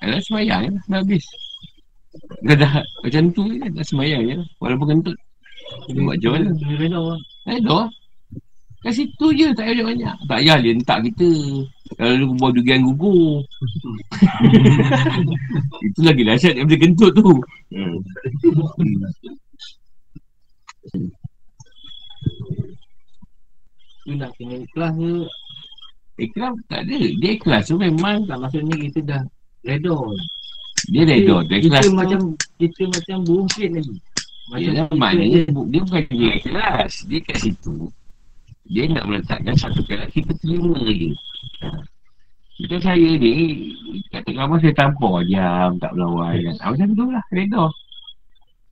Alah semayang je. Dah habis. Dah, dah macam tu je. Dah semayang je. Walaupun kentut. Dia buat macam mana? Dia reda. Kat situ je tak payah banyak. Tak payah dia letak kita. Kalau dia buat dugian gugur. Itu lagi dahsyat daripada kentut tu. Hmm. Tu nak kena ikhlas ke Ikhlas tak ada. Dia ikhlas tu memang Tak maksudnya kita dah Reda dia reda. Dia Kita tu. macam Kita macam bungkit lagi Yelah, kita maknanya bu- dia bukan dia ikhlas. Dia kat situ. Dia nak meletakkan satu keadaan kita terima. Ha. Macam saya ni, kata kamu saya tampar jam, tak melawan. Kan. Ha, macam tu lah, reda.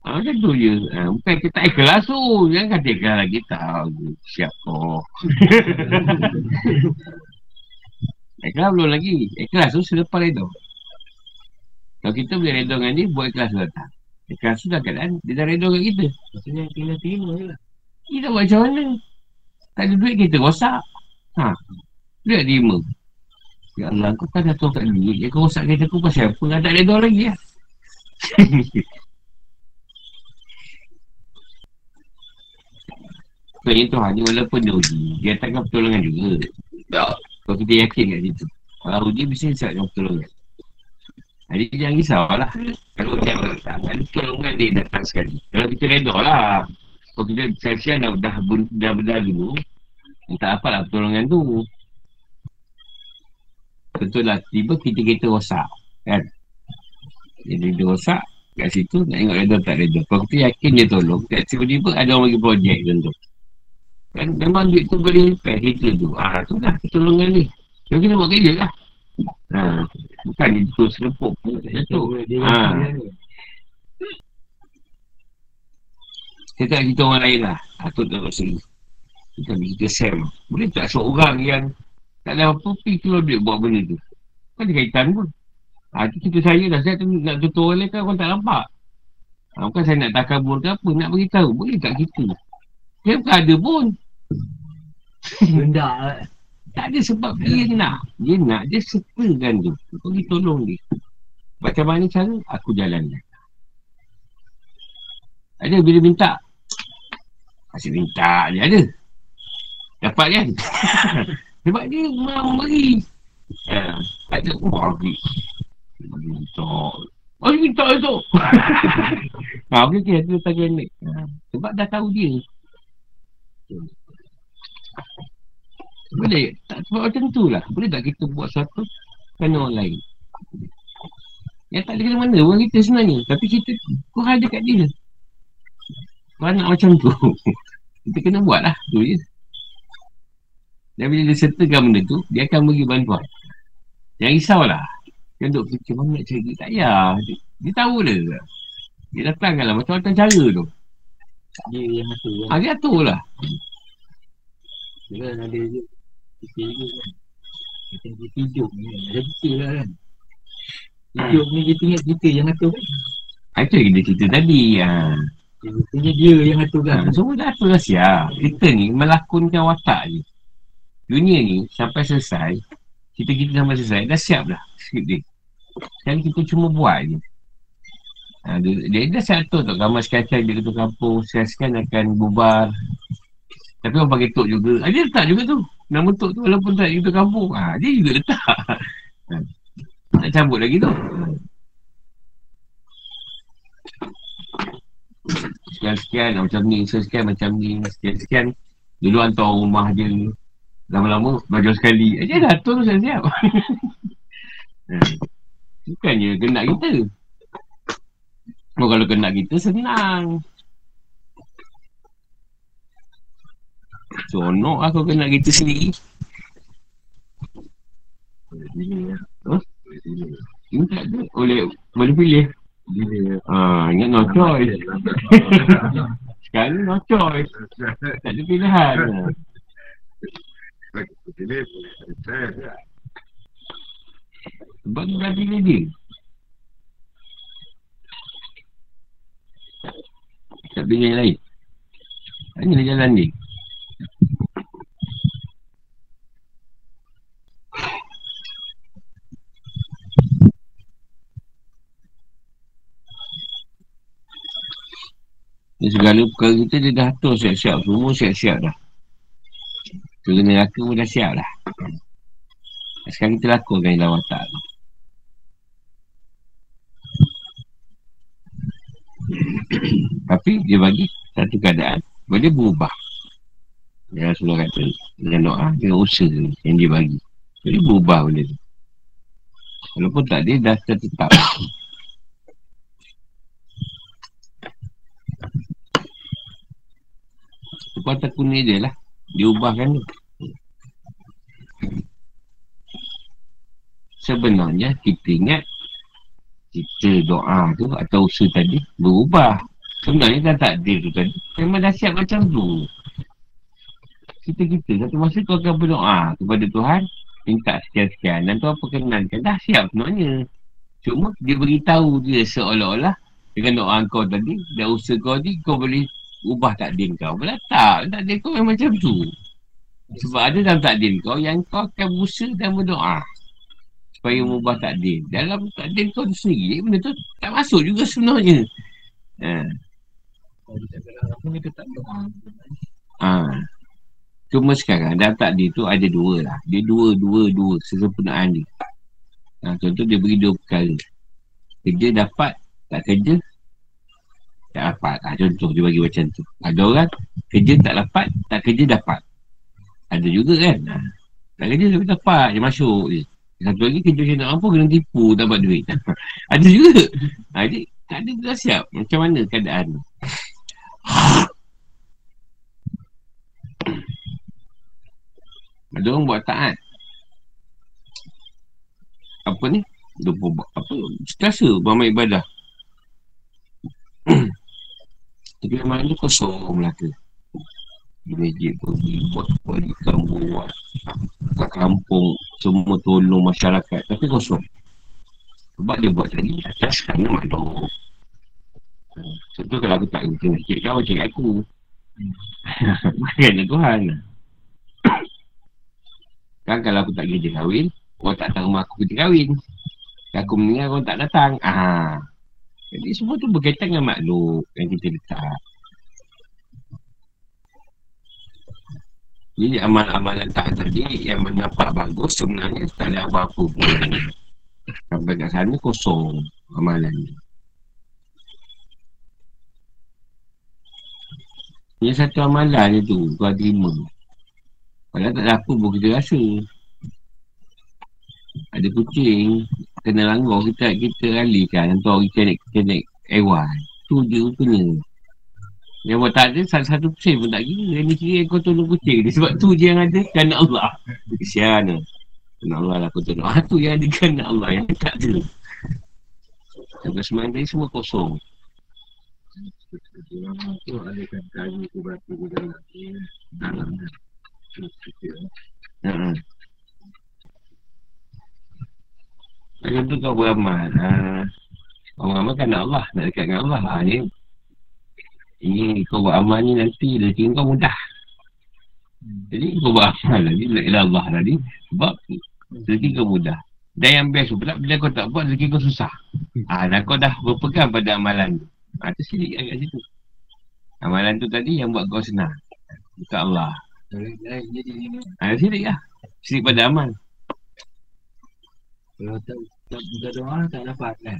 Ha, macam tu je. Ha, bukan kita tak ikhlas tu. Jangan kata ikhlas lagi. Tak, siap kau. ikhlas belum lagi. Ikhlas tu selepas reda. Kalau kita boleh reda dengan dia, buat ikhlas datang. Ikhlas tu dah keadaan, dia dah reda kat kita. Maksudnya tinggal terima je lah Kita buat macam mana? Tak ada duit kita rosak. Ha. Duit terima. Ya Allah, kau kan dah tahu kat duit. Ya kau rosak kereta aku pasal apa? Dah tak reda lagi lah. Sebenarnya tu hanya walaupun dia uji. Dia takkan pertolongan juga. Tak. Kalau kita yakin kat situ. Kalau uji mesti siap dengan pertolongan. Jadi jangan risau lah. Kalau dia tak ada pertolongan dia datang sekali. Kalau kita reda lah. Kalau kita siap-siap dah, dah, dah berdar dulu. Tak apa lah pertolongan tu. Betul lah. Tiba kita-kita rosak. Kan? Jadi dia rosak. Kat situ nak tengok reda tak reda. Kalau kita yakin dia tolong. Kat tiba-tiba ada orang bagi projek contoh. Kan memang duit tu boleh repair kereta tu. Ah tu lah pertolongan ni. Jadi kita buat kerja lah. Ha, bukan dia terus lepuk pun. Jatuh. Ha. Kita tak kita orang lain lah. Ha, tu tak rasa. Kita ambil kita Sam. Boleh tak seorang yang tak ada apa pergi keluar duit buat benda tu. Kan ada kaitan pun. Ha, tu kita saya dah. Saya tu nak tutur orang lain kan orang tak nampak. Ha, bukan saya nak takabur ke apa. Nak beritahu. Boleh tak kita. Dia bukan ada pun. Benda Tak ada sebab dia nak. Dia nak, dia sertakan tu. Kau pergi tolong dia. Macam mana cara? Aku jalan. Ada bila minta. Masih minta dia ada. Dapat kan? sebab dia memberi. Ya, tak ada oh, bagi. Minta. Bagi minta tu. ha, okey, okey. Itu tak. Ha, sebab dah tahu dia. Boleh tak sebab macam tu lah Boleh tak kita buat satu Kerana orang lain Yang tak ada kena mana Orang kita sebenarnya Tapi kita Kurang dekat dia Kau nak macam tu Kita kena buat lah Tu je Dan bila dia sertakan benda tu, dia akan bagi bantuan. Jangan risaulah. Dia duduk fikir, mana nak cari? Tak payah. Dia, dia tahu dia. Dia datangkan lah macam-macam cara tu. Dia yang atur kan. Ha, dia atur lah. Dia kan ada je. Fikir juga kan. Macam dia tidur ni kan. Ada betul lah kan. Tidur ni dia ingat kita yang atur kan. Ha, itu yang dia cerita tadi. Ha. Rupanya dia yang atur kan. Ha, semua dah atur dah siap. Kita ni melakonkan watak je. Dunia ni sampai selesai. Kita kita sampai selesai. Dah siap dah skrip dia. Sekarang kita cuma buat je. Ha, dia, dia dah siap atur tau. Gambar sekalian dia ketua kampung. Sekalian akan bubar. Tapi orang pakai tok juga. Ha, dia letak juga tu. Nama tok tu walaupun tak ketua kampung. Ha, dia juga letak. Tak cabut lagi tu. Sekian-sekian macam ni, sekian macam ni, sekian-sekian. Dulu hantar rumah je. Lama-lama belajar sekali. Eh, dah atur tu siap-siap. Bukannya kena kita. Oh, kalau kena kita senang. Sonok aku kena kita sendiri. Huh? Ini tak ada. Boleh, boleh pilih. Ah, ingat no choice. Sekarang no choice. Tak ada pilihan. Sebab tu dah pilih dia. Tak pilih yang lain. Ini jalan ni. Dia segala perkara kita dia dah atur siap-siap. Semua siap-siap dah. Kena neraka pun dah siap dah. Sekarang kita lakukan dalam watak tu. Tapi dia bagi satu keadaan Dia berubah Dia Rasulullah kata Dengan doa. Dengan usaha yang dia bagi. Jadi berubah benda tu. Walaupun tak dia dah tertetap. Kekuatan kuning dia lah. Dia ubahkan tu. Sebenarnya kita ingat Kita doa tu Atau usaha tadi Berubah. Sebenarnya dah takdir tu tadi. Memang dah siap macam tu Kita-kita Satu masa kau akan berdoa Kepada Tuhan Minta sekian-sekian. Dan Tuhan perkenankan Dah siap sebenarnya. Cuma dia beritahu dia seolah-olah Dengan doa kau tadi Dan usaha kau tadi Kau boleh ubah takdir kau. Boleh tak Takdir kau memang macam tu. Sebab ada dalam takdir kau Yang kau akan berusaha dan berdoa Supaya mengubah takdir. Dalam takdir kau tu sendiri Benda tu tak masuk juga sebenarnya. Ha. Kalau dia tak dia tak. Cuma sekarang dalam takdir tu ada dua lah. Dia dua, dua, dua sesempurnaan dia. Ha, contoh dia beri dua perkara. Kerja dapat, tak kerja, tak dapat. Ha, contoh dia bagi macam tu. Ada orang kerja tak dapat, tak kerja dapat. Ada juga kan. Ha. Tak kerja tapi dapat, dia masuk je. Satu lagi kerja macam nak apa, kena tipu, dapat duit. ada juga. Ha, jadi, tak ada dah siap. Macam mana keadaan tu? Orang buat taat. Apa ni? Buat apa? Setiasa beramal ibadah. Tapi malam tu kosong Melaka. Di masjid pergi buat kebajikan buat kat kampung semua tolong masyarakat tapi kosong. Sebab dia buat tadi atas kerana makhluk. Contoh kalau aku tak kerja masjid kau macam aku. Bukan Tuhan. Kan kalau aku tak kerja kahwin, orang tak tahu rumah aku kerja kahwin. Aku mendengar orang tak datang. Ah. Jadi semua tu berkaitan dengan makhluk yang kita letak. Jadi amal-amalan tak tadi yang menampak bagus sebenarnya tak ada apa-apa pun. Sampai kat sana kosong amalan ni. Ini satu amalan je tu kau terima. Padahal tak ada apa pun kita rasa. Ada kucing kena langgar kita kita hantar kita naik kita naik airwan. Tu je rupanya. Yang buat tak ada satu-satu sen pun tak kira. Yang ni kira kau tolong kucing dia. Sebab tu je yang ada kerana Allah. Kesian lah. Kerana Allah lah kau tolong. Ha, tu yang ada kerana Allah. Yang tak ada. Sampai semalam tadi semua kosong. Tu ada kan kayu tu batu tu dalam dalam Ha. Macam tu kau beramal. Ha. Kau beramal kan Allah. Nak dekat dengan Allah. Ha, ni. Ini kau buat amal ni nanti rezeki kau mudah. Jadi kau buat amal lagi. La ilah Allah tadi. Sebab rezeki kau mudah. Dan yang best pula bila kau tak buat rezeki kau susah. Ha, dan kau dah berpegang pada amalan tu. Ha, tu sirik kat situ. Amalan tu tadi yang buat kau senang. Bukan Allah. Ha, sirik lah. Sirik pada amal. kalau tak tak buka doa tak dapat kan.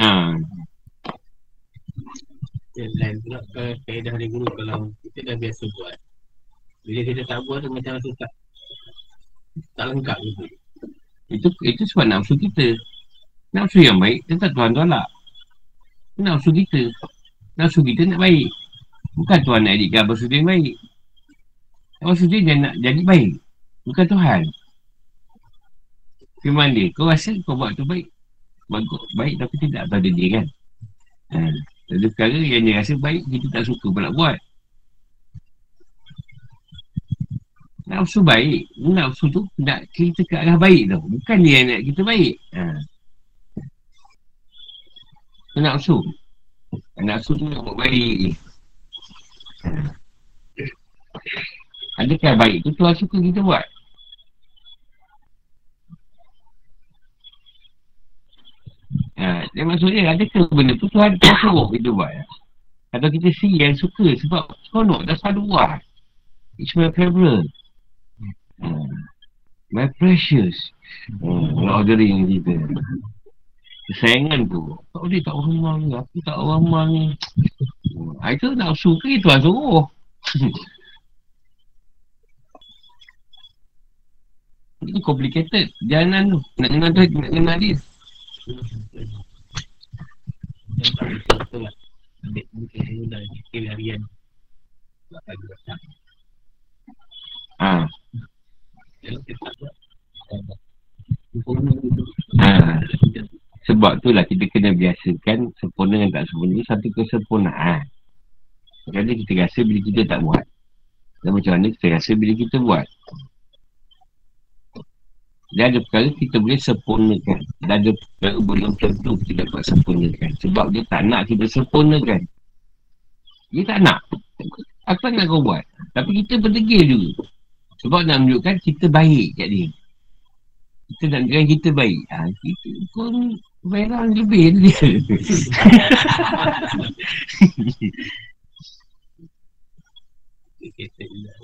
Ha. Yang lain pula ke kaedah dari guru kalau kita dah biasa buat Bila kita tak buat tu macam rasa tak Tak lengkap gitu Itu itu sebab nafsu kita. Nafsu yang baik, tetap Tuhan tolak. Nafsu kita. Nafsu kita nak baik. Bukan Tuhan nak apa sudah yang baik. Apa sudah dia nak jadi baik. Bukan Tuhan. Firman dia, kau rasa kau buat tu baik. Bagus, baik tapi tidak pada dia kan. Ha. Ada perkara yang dia rasa baik, kita tak suka pun nak buat. Nafsu baik. Nafsu tu nak kita ke arah baik tau. Bukan dia nak kita baik. Ha. Itu nafsu. Nafsu tu nak buat baik. Ha. Adakah baik tu Tuhan suka kita buat? Ha, dia maksudnya adakah benda tu Tuhan, Tuhan suruh kita buat? Atau kita si yang suka sebab seronok dah selalu buat. It's my favorite. Hmm. My precious. Hmm. Ordering kita. Kesayangan tu. Tak boleh tak orang rumah ni. Aku tak orang rumah ni. Itu nafsu ke Tuhan suruh. Itu complicated. Jangan tu. Nak kenal tu, nak kenal datang Ha. Ha. Sebab tu lah kita kena biasakan sempurna dan tak sempurna ni satu kesempurnaan. Kadang kita rasa bila kita tak buat. Dan macam mana kita rasa bila kita buat. Dan ada perkara kita boleh sempurnakan. Dan ada perkara belum tentu kita dapat sempurnakan. Sebab dia tak nak kita sempurnakan. Dia tak nak. Apa nak kau buat? Tapi kita berdegil juga. Sebab nak menunjukkan kita baik kat dia. Kita nak menunjukkan kita baik. Ha, kita pun merah lebih dia. Kita tidak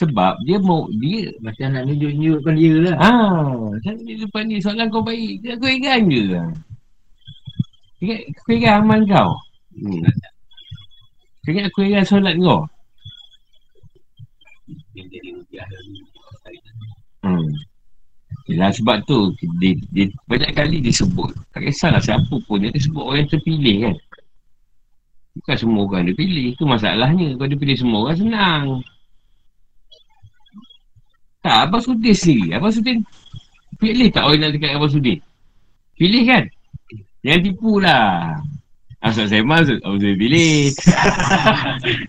Sebab dia mau dia Macam nak nunjuk-nunjukkan dia lah. Ah, saya di depan ni soalan kau baik. Dia aku ingat je. Ingat aku ingat amal kau. Hmm. Ingat aku ingat solat kau. Hmm. Yelah sebab tu dia, dia, banyak kali disebut tak kisahlah siapa pun dia disebut orang yang terpilih kan bukan semua orang dia pilih tu masalahnya kalau dia pilih semua orang senang tak Abang Sudin sendiri. Abang Sudin pilih tak orang nak dekat Abang Sudin? Pilih kan? Jangan tipu lah. Asal saya masuk Abang Sudin pilih.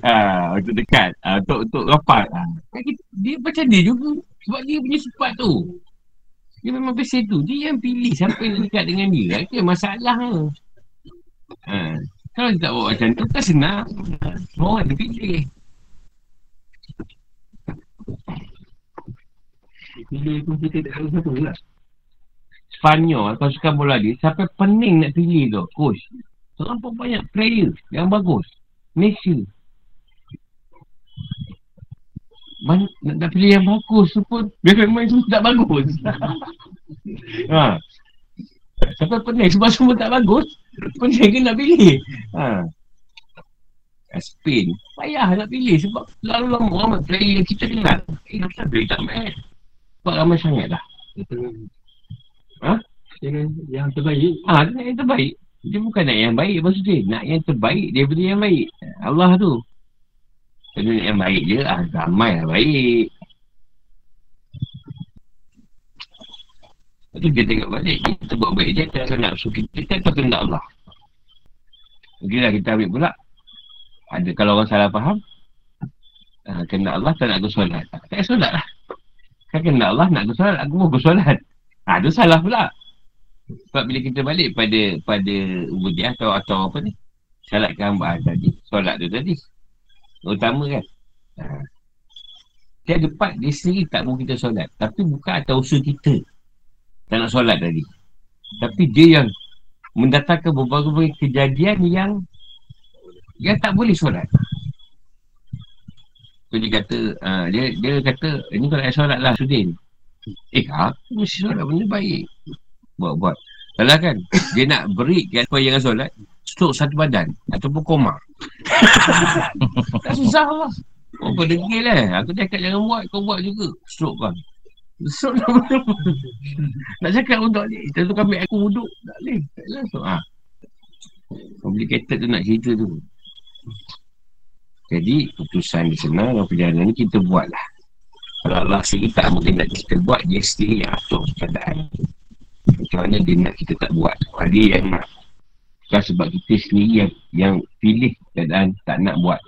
Ha, untuk dekat. Ha, untuk untuk rapat. Ha. Kan dia macam dia juga. Sebab dia punya sifat tu. Dia memang besi tu. Dia yang pilih siapa yang nak dekat dengan dia. Itu yang masalah. Ha. kalau dia tak buat macam tu kan senang. Semua orang dia pilih Pilih pun kita tak tahu siapa lah. Spanyol kalau suka bola dia sampai pening nak pilih tu? Coach. Terlampau banyak player yang bagus. Malaysia Man, nak, nak pilih yang bagus tu pun Dia main semua tak bagus. Ha. Sampai pening? Sebab semua tak bagus Pening ke nak pilih? Ha. Kat Spain. Payah nak pilih sebab Lalu lama ramai player yang kita kenal. Eh kenapa player tak main Sebab ramai sangat dah Ha? Yang, yang terbaik. Ah, ha, yang terbaik. Dia bukan nak yang baik maksud dia. Nak yang terbaik daripada yang baik. Allah tu. Kena nak yang baik je. Ah, ramai lah baik. Lepas tu kita tengok balik. Kita buat baik je. Kita nak nafsu kita. Kita tak kena Allah. Okey lah kita ambil pula. Ada kalau orang salah faham. Uh, kena Allah tak nak aku solat. Tak payah solat lah. Kan kena Allah nak aku solat. Aku mau aku solat. Ha, tu salah pula. Sebab bila kita balik pada pada ubudiah atau atau apa ni. Salat kehambahan tadi. Solat tu tadi. Utama kan. Ha. Dia part dia sendiri tak mahu kita solat. Tapi bukan atas usaha kita. Tak nak solat tadi. Tapi dia yang mendatangkan beberapa kejadian yang yang tak boleh solat. So dia kata, uh, dia, dia kata, ini kalau nak solat lah Sudin. Eh, aku mesti solat benda baik. Buat-buat. Kalau kan, dia nak beri kan supaya jangan solat, stroke satu badan ataupun koma. tak susah lah. Oh, kau degil lah. Aku cakap jangan buat, kau buat juga. Stroke kan. Stroke lah. nak cakap untuk ni. Tentu kami aku duduk. Tak boleh. Tak boleh. So, ha. Complicated tu nak cerita tu. Jadi, keputusan di sana dalam perjalanan ni kita buat lah. Kalau Allah sendiri tak mungkin nak kita buat, dia sendiri yang atur keadaan. Macam mana dia nak kita tak buat. Dia yang nak Bukan sebab kita sendiri yang, yang pilih keadaan tak nak buat.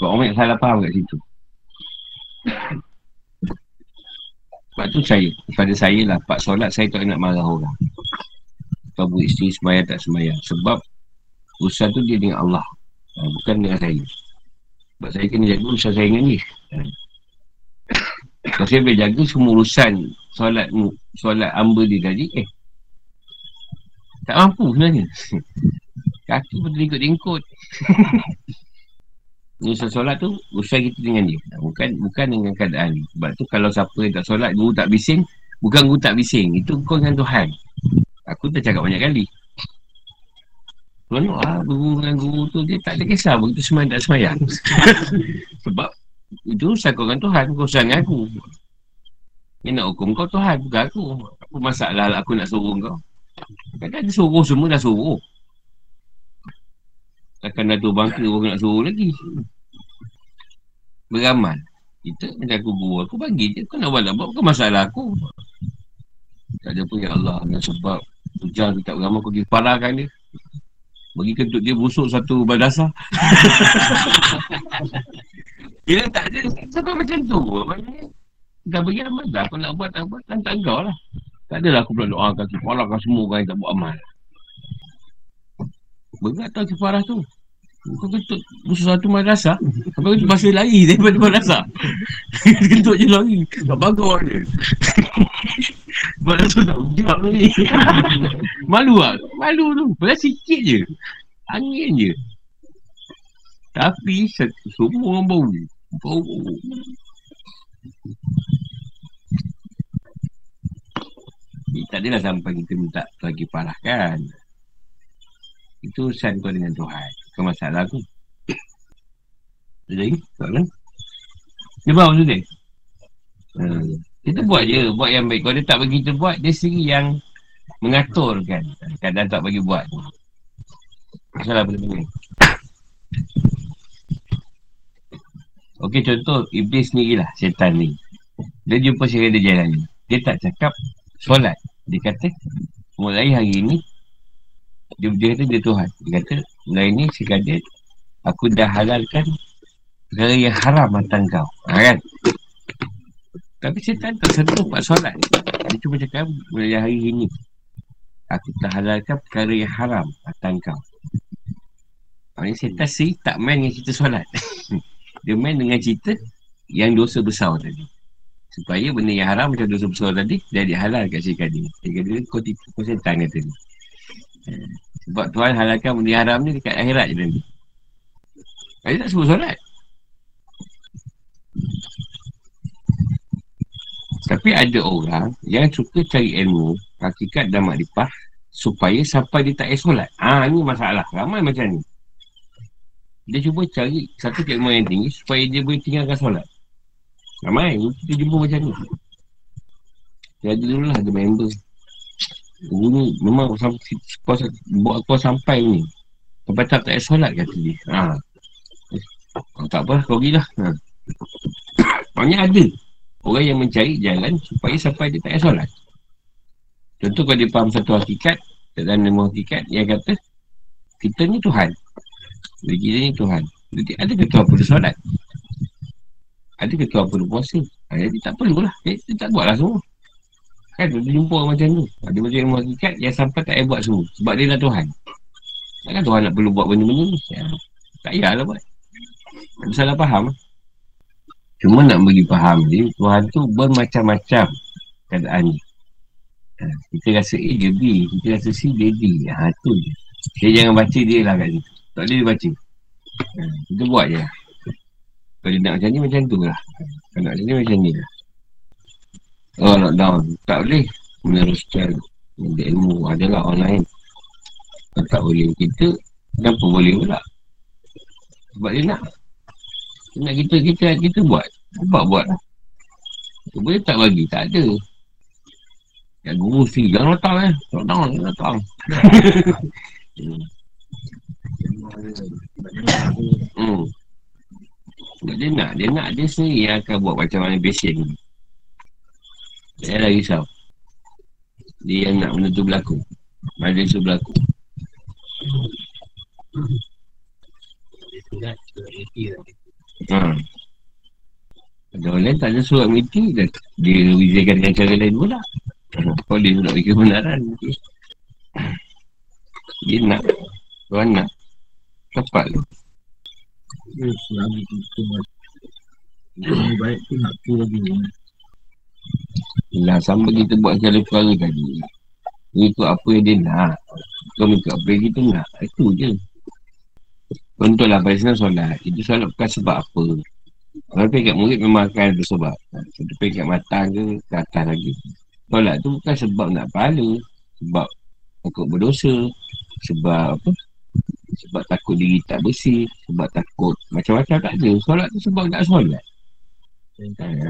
Sebab orang yang salah faham kat situ. Sebab tu saya, pada saya lah, pak solat saya tak nak marah orang. Kau buat isteri semayang tak semayang. Sebab urusan tu dia dengan Allah. Ha, bukan dengan saya. Sebab saya kena jaga urusan saya dengan dia. Kalau saya boleh jaga semua urusan solat solat amba dia tadi, eh, tak mampu sebenarnya. Kaki pun terikut-ikut. Usaha solat tu, usaha kita dengan dia. Bukan bukan dengan keadaan ni. Sebab tu kalau siapa yang tak solat, guru tak bising, bukan guru tak bising. Itu kau dengan Tuhan. Aku dah cakap banyak kali. Tuan ah, guru dengan guru tu, dia tak ada kisah pun. Itu semayang tak semayang. Sebab itu kau dengan Tuhan, kau dengan aku. Dia nak hukum kau Tuhan, bukan aku. Apa masalah lah aku nak suruh kau? Kadang dia suruh semua dah suruh. Takkan dah tu bangka orang nak suruh lagi. Beramal. Kita macam aku guru aku bagi je. Kau nak buat tak buat bukan masalah aku. Tak ada pun ya Allah. Dengan sebab hujan tak beramal aku pergi parahkan dia. Bagi kentut dia busuk satu badasah. Dia tak ada. Sampai macam tu. Dah bagi amal dah. Kau nak buat tak buat. Tak kau lah. Tak adalah aku pula doakan Kepalakan semua orang yang tak buat amal Berat tau keparah tu Kau kentut musuh satu madrasah Sampai kentut masih lari daripada madrasah Kentut je lari Tak bagus dia Madrasah tak ujak ni Malu lah Malu tu Padahal sikit je Angin je Tapi Semua orang bau Bau Jadi tak adalah sampai kita minta lagi parah kan. Itu urusan kau dengan Tuhan. Bukan masalah aku. Ada lagi? Soalan? Dia faham tu dia? Hmm. Kita buat je. Buat yang baik. Kalau dia tak bagi kita buat, dia sendiri yang mengatur kan. Kadang tak bagi buat. Masalah benda-benda. Okey contoh Iblis ni lah Setan ni Dia jumpa si dia jalan ni Dia tak cakap solat. Dia kata, mulai hari ini, dia, dia kata dia Tuhan. Dia kata, mulai ini sekadar aku dah halalkan perkara yang haram atas kau. Ha, kan? Tapi syaitan tak sentuh buat solat. Dia cuma cakap, mulai hari ini, aku dah halalkan perkara yang haram atas kau. Maksudnya syaitan sih tak main dengan cerita solat. dia main dengan cerita yang dosa besar tadi. Supaya benda yang haram macam dosa besar tadi Jadi halal kat syarikat dia dia kau tipu kau setan kata ni eh, Sebab Tuhan halalkan benda yang haram ni dekat akhirat je nanti Dia tak sebut solat Tapi ada orang yang suka cari ilmu Hakikat dan makrifah Supaya sampai dia tak payah solat Ah ha, ni masalah Ramai macam ni Dia cuba cari satu ilmu yang tinggi Supaya dia boleh tinggalkan solat Ramai, kita jumpa macam ni Dia ada dulu lah, ada member Guru ni memang sampai, buat kau sampai ni. Sampai tak tak solat kata dia. Ha. Oh, tak apa, kau pergi lah. Ha. Maksudnya ada. Orang yang mencari jalan supaya sampai dia tak solat. Contoh kalau dia faham satu hakikat, dalam nama hakikat, yang kata, kita ni Tuhan. Jadi kita ni Tuhan. Jadi ada ke Tuhan perlu solat? Ada ke Tuhan perlu puasa? Ha, jadi tak perlulah. Jadi, dia tak buatlah semua. Kan dia jumpa orang macam tu. Ada macam ilmu hakikat yang sampai tak payah buat semua. Sebab dia dah Tuhan. Takkan Tuhan nak perlu buat benda-benda ni? Ya. Tak payahlah buat. Salah faham. Cuma nak bagi faham dia, Tuhan tu bermacam-macam keadaan ni. Ha, kita rasa A dia B, kita rasa C dia D. Ha, tu je. Dia jangan baca dia lah kat situ. Tak boleh dia baca. Ha, kita buat je lah. Kalau dia nak macam ni, macam tu lah. Kalau nak macam ni, macam ni lah. Oh, lockdown. Tak boleh meneruskan ilmu adalah online. Kalau tak boleh kita, kenapa boleh pula? Sebab dia nak. Dia nak kita, kita, kita buat. Buat, buat lah. Boleh tak bagi? Tak ada. Yang guru si, jangan datang eh. Lockdown, jangan datang. hmm. Sebab dia nak, dia nak dia sendiri yang akan buat macam mana pesen ni. Saya dah risau. Dia yang nak benda tu berlaku. Mana tu berlaku. Ha. Ada orang lain tak ada surat miti dan dia wizakan dengan cara lain pula. Kau dia nak bagi kebenaran. Dia nak. Orang nak. Tepat tu. Selama kita Lebih baik tu nak tu lagi Lah sama kita buat segala perkara tadi Ikut apa yang dia nak Kau ikut apa yang kita nak Itu je Contohlah pada sana solat. Itu solat bukan sebab apa. Kalau pekat murid memang akan ada sebab. Satu pekat matang ke ke atas lagi. Solat tu bukan sebab nak pahala. Sebab takut berdosa. Sebab apa? Sebab takut diri tak bersih. Sebab takut Macam-macam tak ada. Solat tu sebab tak solat. Ya.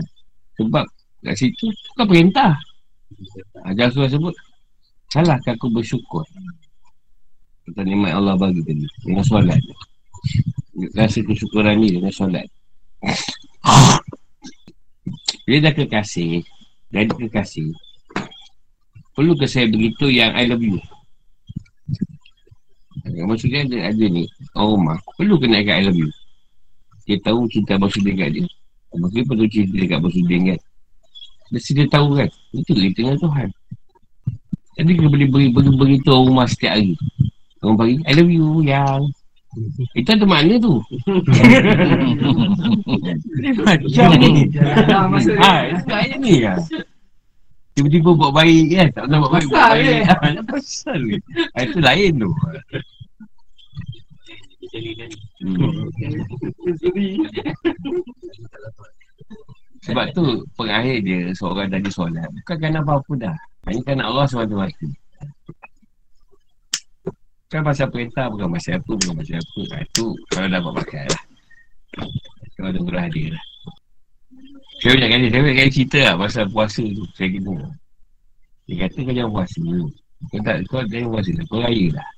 Sebab Kat situ Bukan perintah. Ajar surah sebut Salahkah aku bersyukur? Tentang nikmat Allah bagi tadi. Dengan solat Rasa kesyukuran ni dengan solat. Bila dah kekasih Jadi kekasih Perlu ke saya begitu yang I love you? Maksudnya ada, ada ni Orang rumah Perlu kena kat I love you? Dia tahu cinta abang sudin kat dia. Maksudnya perlu cinta dekat abang sudin kan Mesti dia tahu kan? Itu kita dengan Tuhan. Jadi kita boleh beri, orang rumah setiap hari. Orang bagi I love you yang Itu ada makna tu? Macam ni. Ha, itu ni kan Tiba-tiba buat baik kan? Tak pernah buat baik Buat baik. Pasal ni Itu lain tu. Sebab tu pengakhir dia seorang dari solat. Bukan kerana apa-apa dah. Hanya kerana Allah SWT Bukan pasal perintah Bukan pasal apa Bukan pasal apa. Ha, Itu kalau dapat pakai lah. Kalau ada murah dia lah. Saya banyak kali Saya banyak cerita lah Pasal puasa tu. Saya kena. Dia kata kau jangan puasa. Kau tak Kau jangan puasa. Lah Kau raya lah.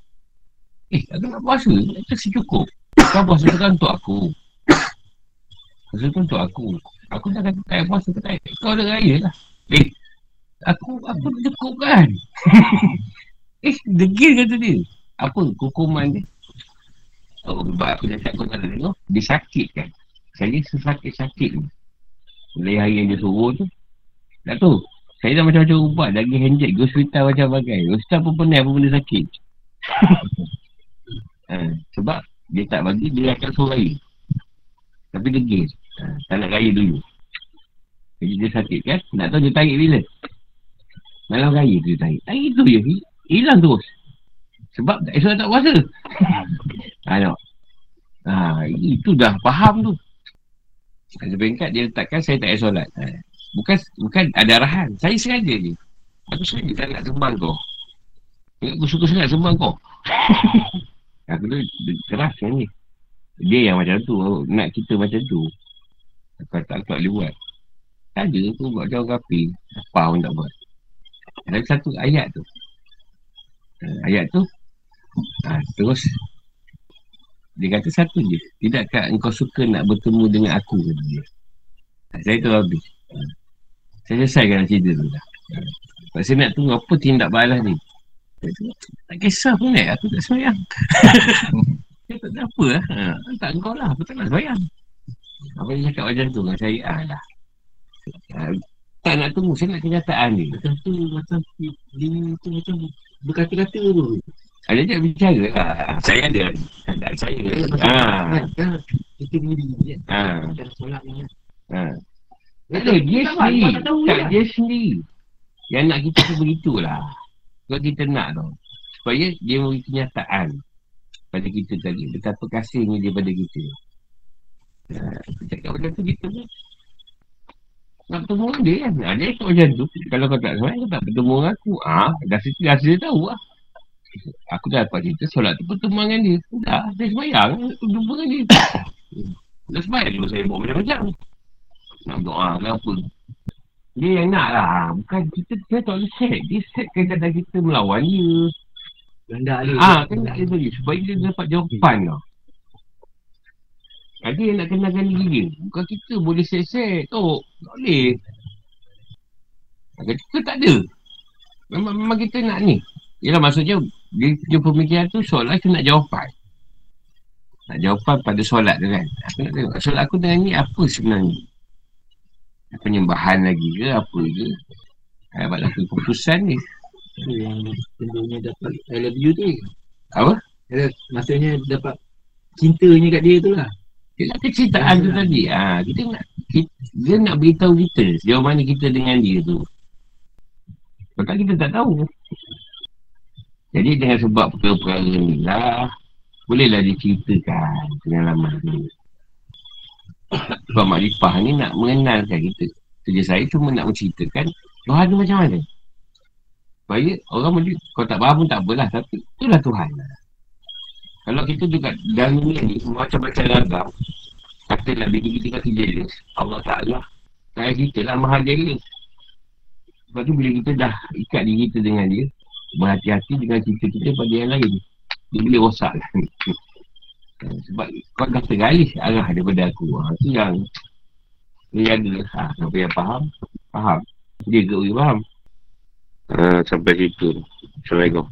Eh aku nak puasa. Itu secukup Kau puasa tu kan untuk aku. Puasa tu untuk aku. Aku dah kata tak puasa ke tak Kau dah raya lah. Eh Aku Aku cukup kan? Eh degil kata dia Apa hukuman dia? Oh sebab aku dah cakap kau tak tengok Dia sakit kan? Saya sesakit-sakit. Ni Mulai hari yang dia suruh tu Tak tahu. Saya dah macam-macam ubat Lagi handjet Ke hospital macam bagai. Hospital pun pernah Apa benda sakit? Ha, Sebab Dia tak bagi Dia akan suruh raya. Tapi degil ha, Tak nak raya dulu. Jadi dia sakit kan? Nak tahu dia tarik bila? Malam raya tu dia tarik. Tarik tu je. Hilang terus Sebab tak esok tak puasa Ha tengok Ha itu dah faham tu. Ada bengkat dia letakkan Saya tak solat. Ha. Bukan bukan ada arahan. Saya sengaja je. Aku sengaja tak nak sembang kau. Aku suka sangat sembang kau. Aku tu keras kan ni. Dia yang macam tu Nak kita macam tu. Aku tak, tak boleh buat. Tak ada tu buat jauh kapi Apa pun tak buat. Ada satu ayat tu. Ha, ayat tu. Ha, terus. Dia kata satu je. Tidakkah engkau suka nak bertemu dengan aku? Dia. Ha, saya tu habis. Ha. Saya selesaikan cerita tu dah. Ha. Saya nak tunggu apa tindak balas ni. Tu, tak kisah pun eh. Aku tak semayang. Saya tak ada apa lah. Ha. Tak engkau lah. Aku tak nak semayang. Apa dia cakap macam tu dengan saya? Ah, dah. Ha, tak nak tunggu. Saya nak kenyataan ni. Macam tu macam dia tu macam berkata-kata tu. Ada je bicara lah. Saya ada. Tak saya. Ha. Kita kan. Ha. Ha. Ada. Dia sendiri. tak dia sendiri. Yang nak kita tu begitulah. Kalau kita nak tau. Supaya dia memberi kenyataan pada kita tadi. Betapa kasihnya dia pada kita. Ha, cakap macam tu kita pun. Nak bertemu dia kan. Ha, dia cakap macam tu. Kalau kau tak semayang, kau tak bertemu dengan aku. Ah, ha, dah situ dah dia tahu lah. Aku dah dapat cerita solat tu bertemu dengan dia. Dah, dia semayang. Jumpa dengan dia. Dah semayang juga saya buat macam-macam. Nak doa ke apa. Dia yang nak lah. Bukan kita, kita tak boleh set. Dia set kadang-kadang kita melawan dia. Dia. Ah, kan nak dia bagi. Supaya dia dapat jawapan tau. Ah, Dia yang nak kenalkan diri dia. Bukan kita boleh set-set. Tok, tak boleh. Ah, Kita tak ada. Memang, memang kita nak ni. Yelah maksudnya, dia punya pemikiran tu soalan kita nak jawapan. Nak jawapan pada solat tu kan. Aku nak tengok solat aku dengan ni apa sebenarnya. Penyembahan lagi ke apa ke. Ah, Buat lagi keputusan ni. Tu yang tentunya dapat I love you tu. Apa? Ya, maksudnya dapat cintanya kat dia tu lah. Dia kecintaan tu tadi. Ha, kita nak, kita, dia nak beritahu kita sejauh mana kita dengan dia tu. Sebab kita tak tahu. Jadi dengan sebab perkara-perkara ni lah, bolehlah diceritakan pengalaman dia. Sebab makrifah ni nak mengenalkan kita. Kerja saya cuma nak menceritakan Tuhan tu macam mana. Supaya orang boleh, kalau tak faham pun tak apalah. Tapi itulah Tuhan. Kalau kita juga dalam dunia ni, macam-macam agam, katalah bini kita kata jealous, Allah Ta'ala, kaya kita lah maha jealous. Sebab tu bila kita dah ikat diri kita dengan dia, berhati-hati dengan cerita kita pada yang lain. Dia boleh rosak lah. Sebab kau dah tergalis arah daripada aku. Ha, tu yang dia ada. Ha, siapa yang faham, faham. Dia ke boleh faham. Ha, sampai situ. Assalamualaikum.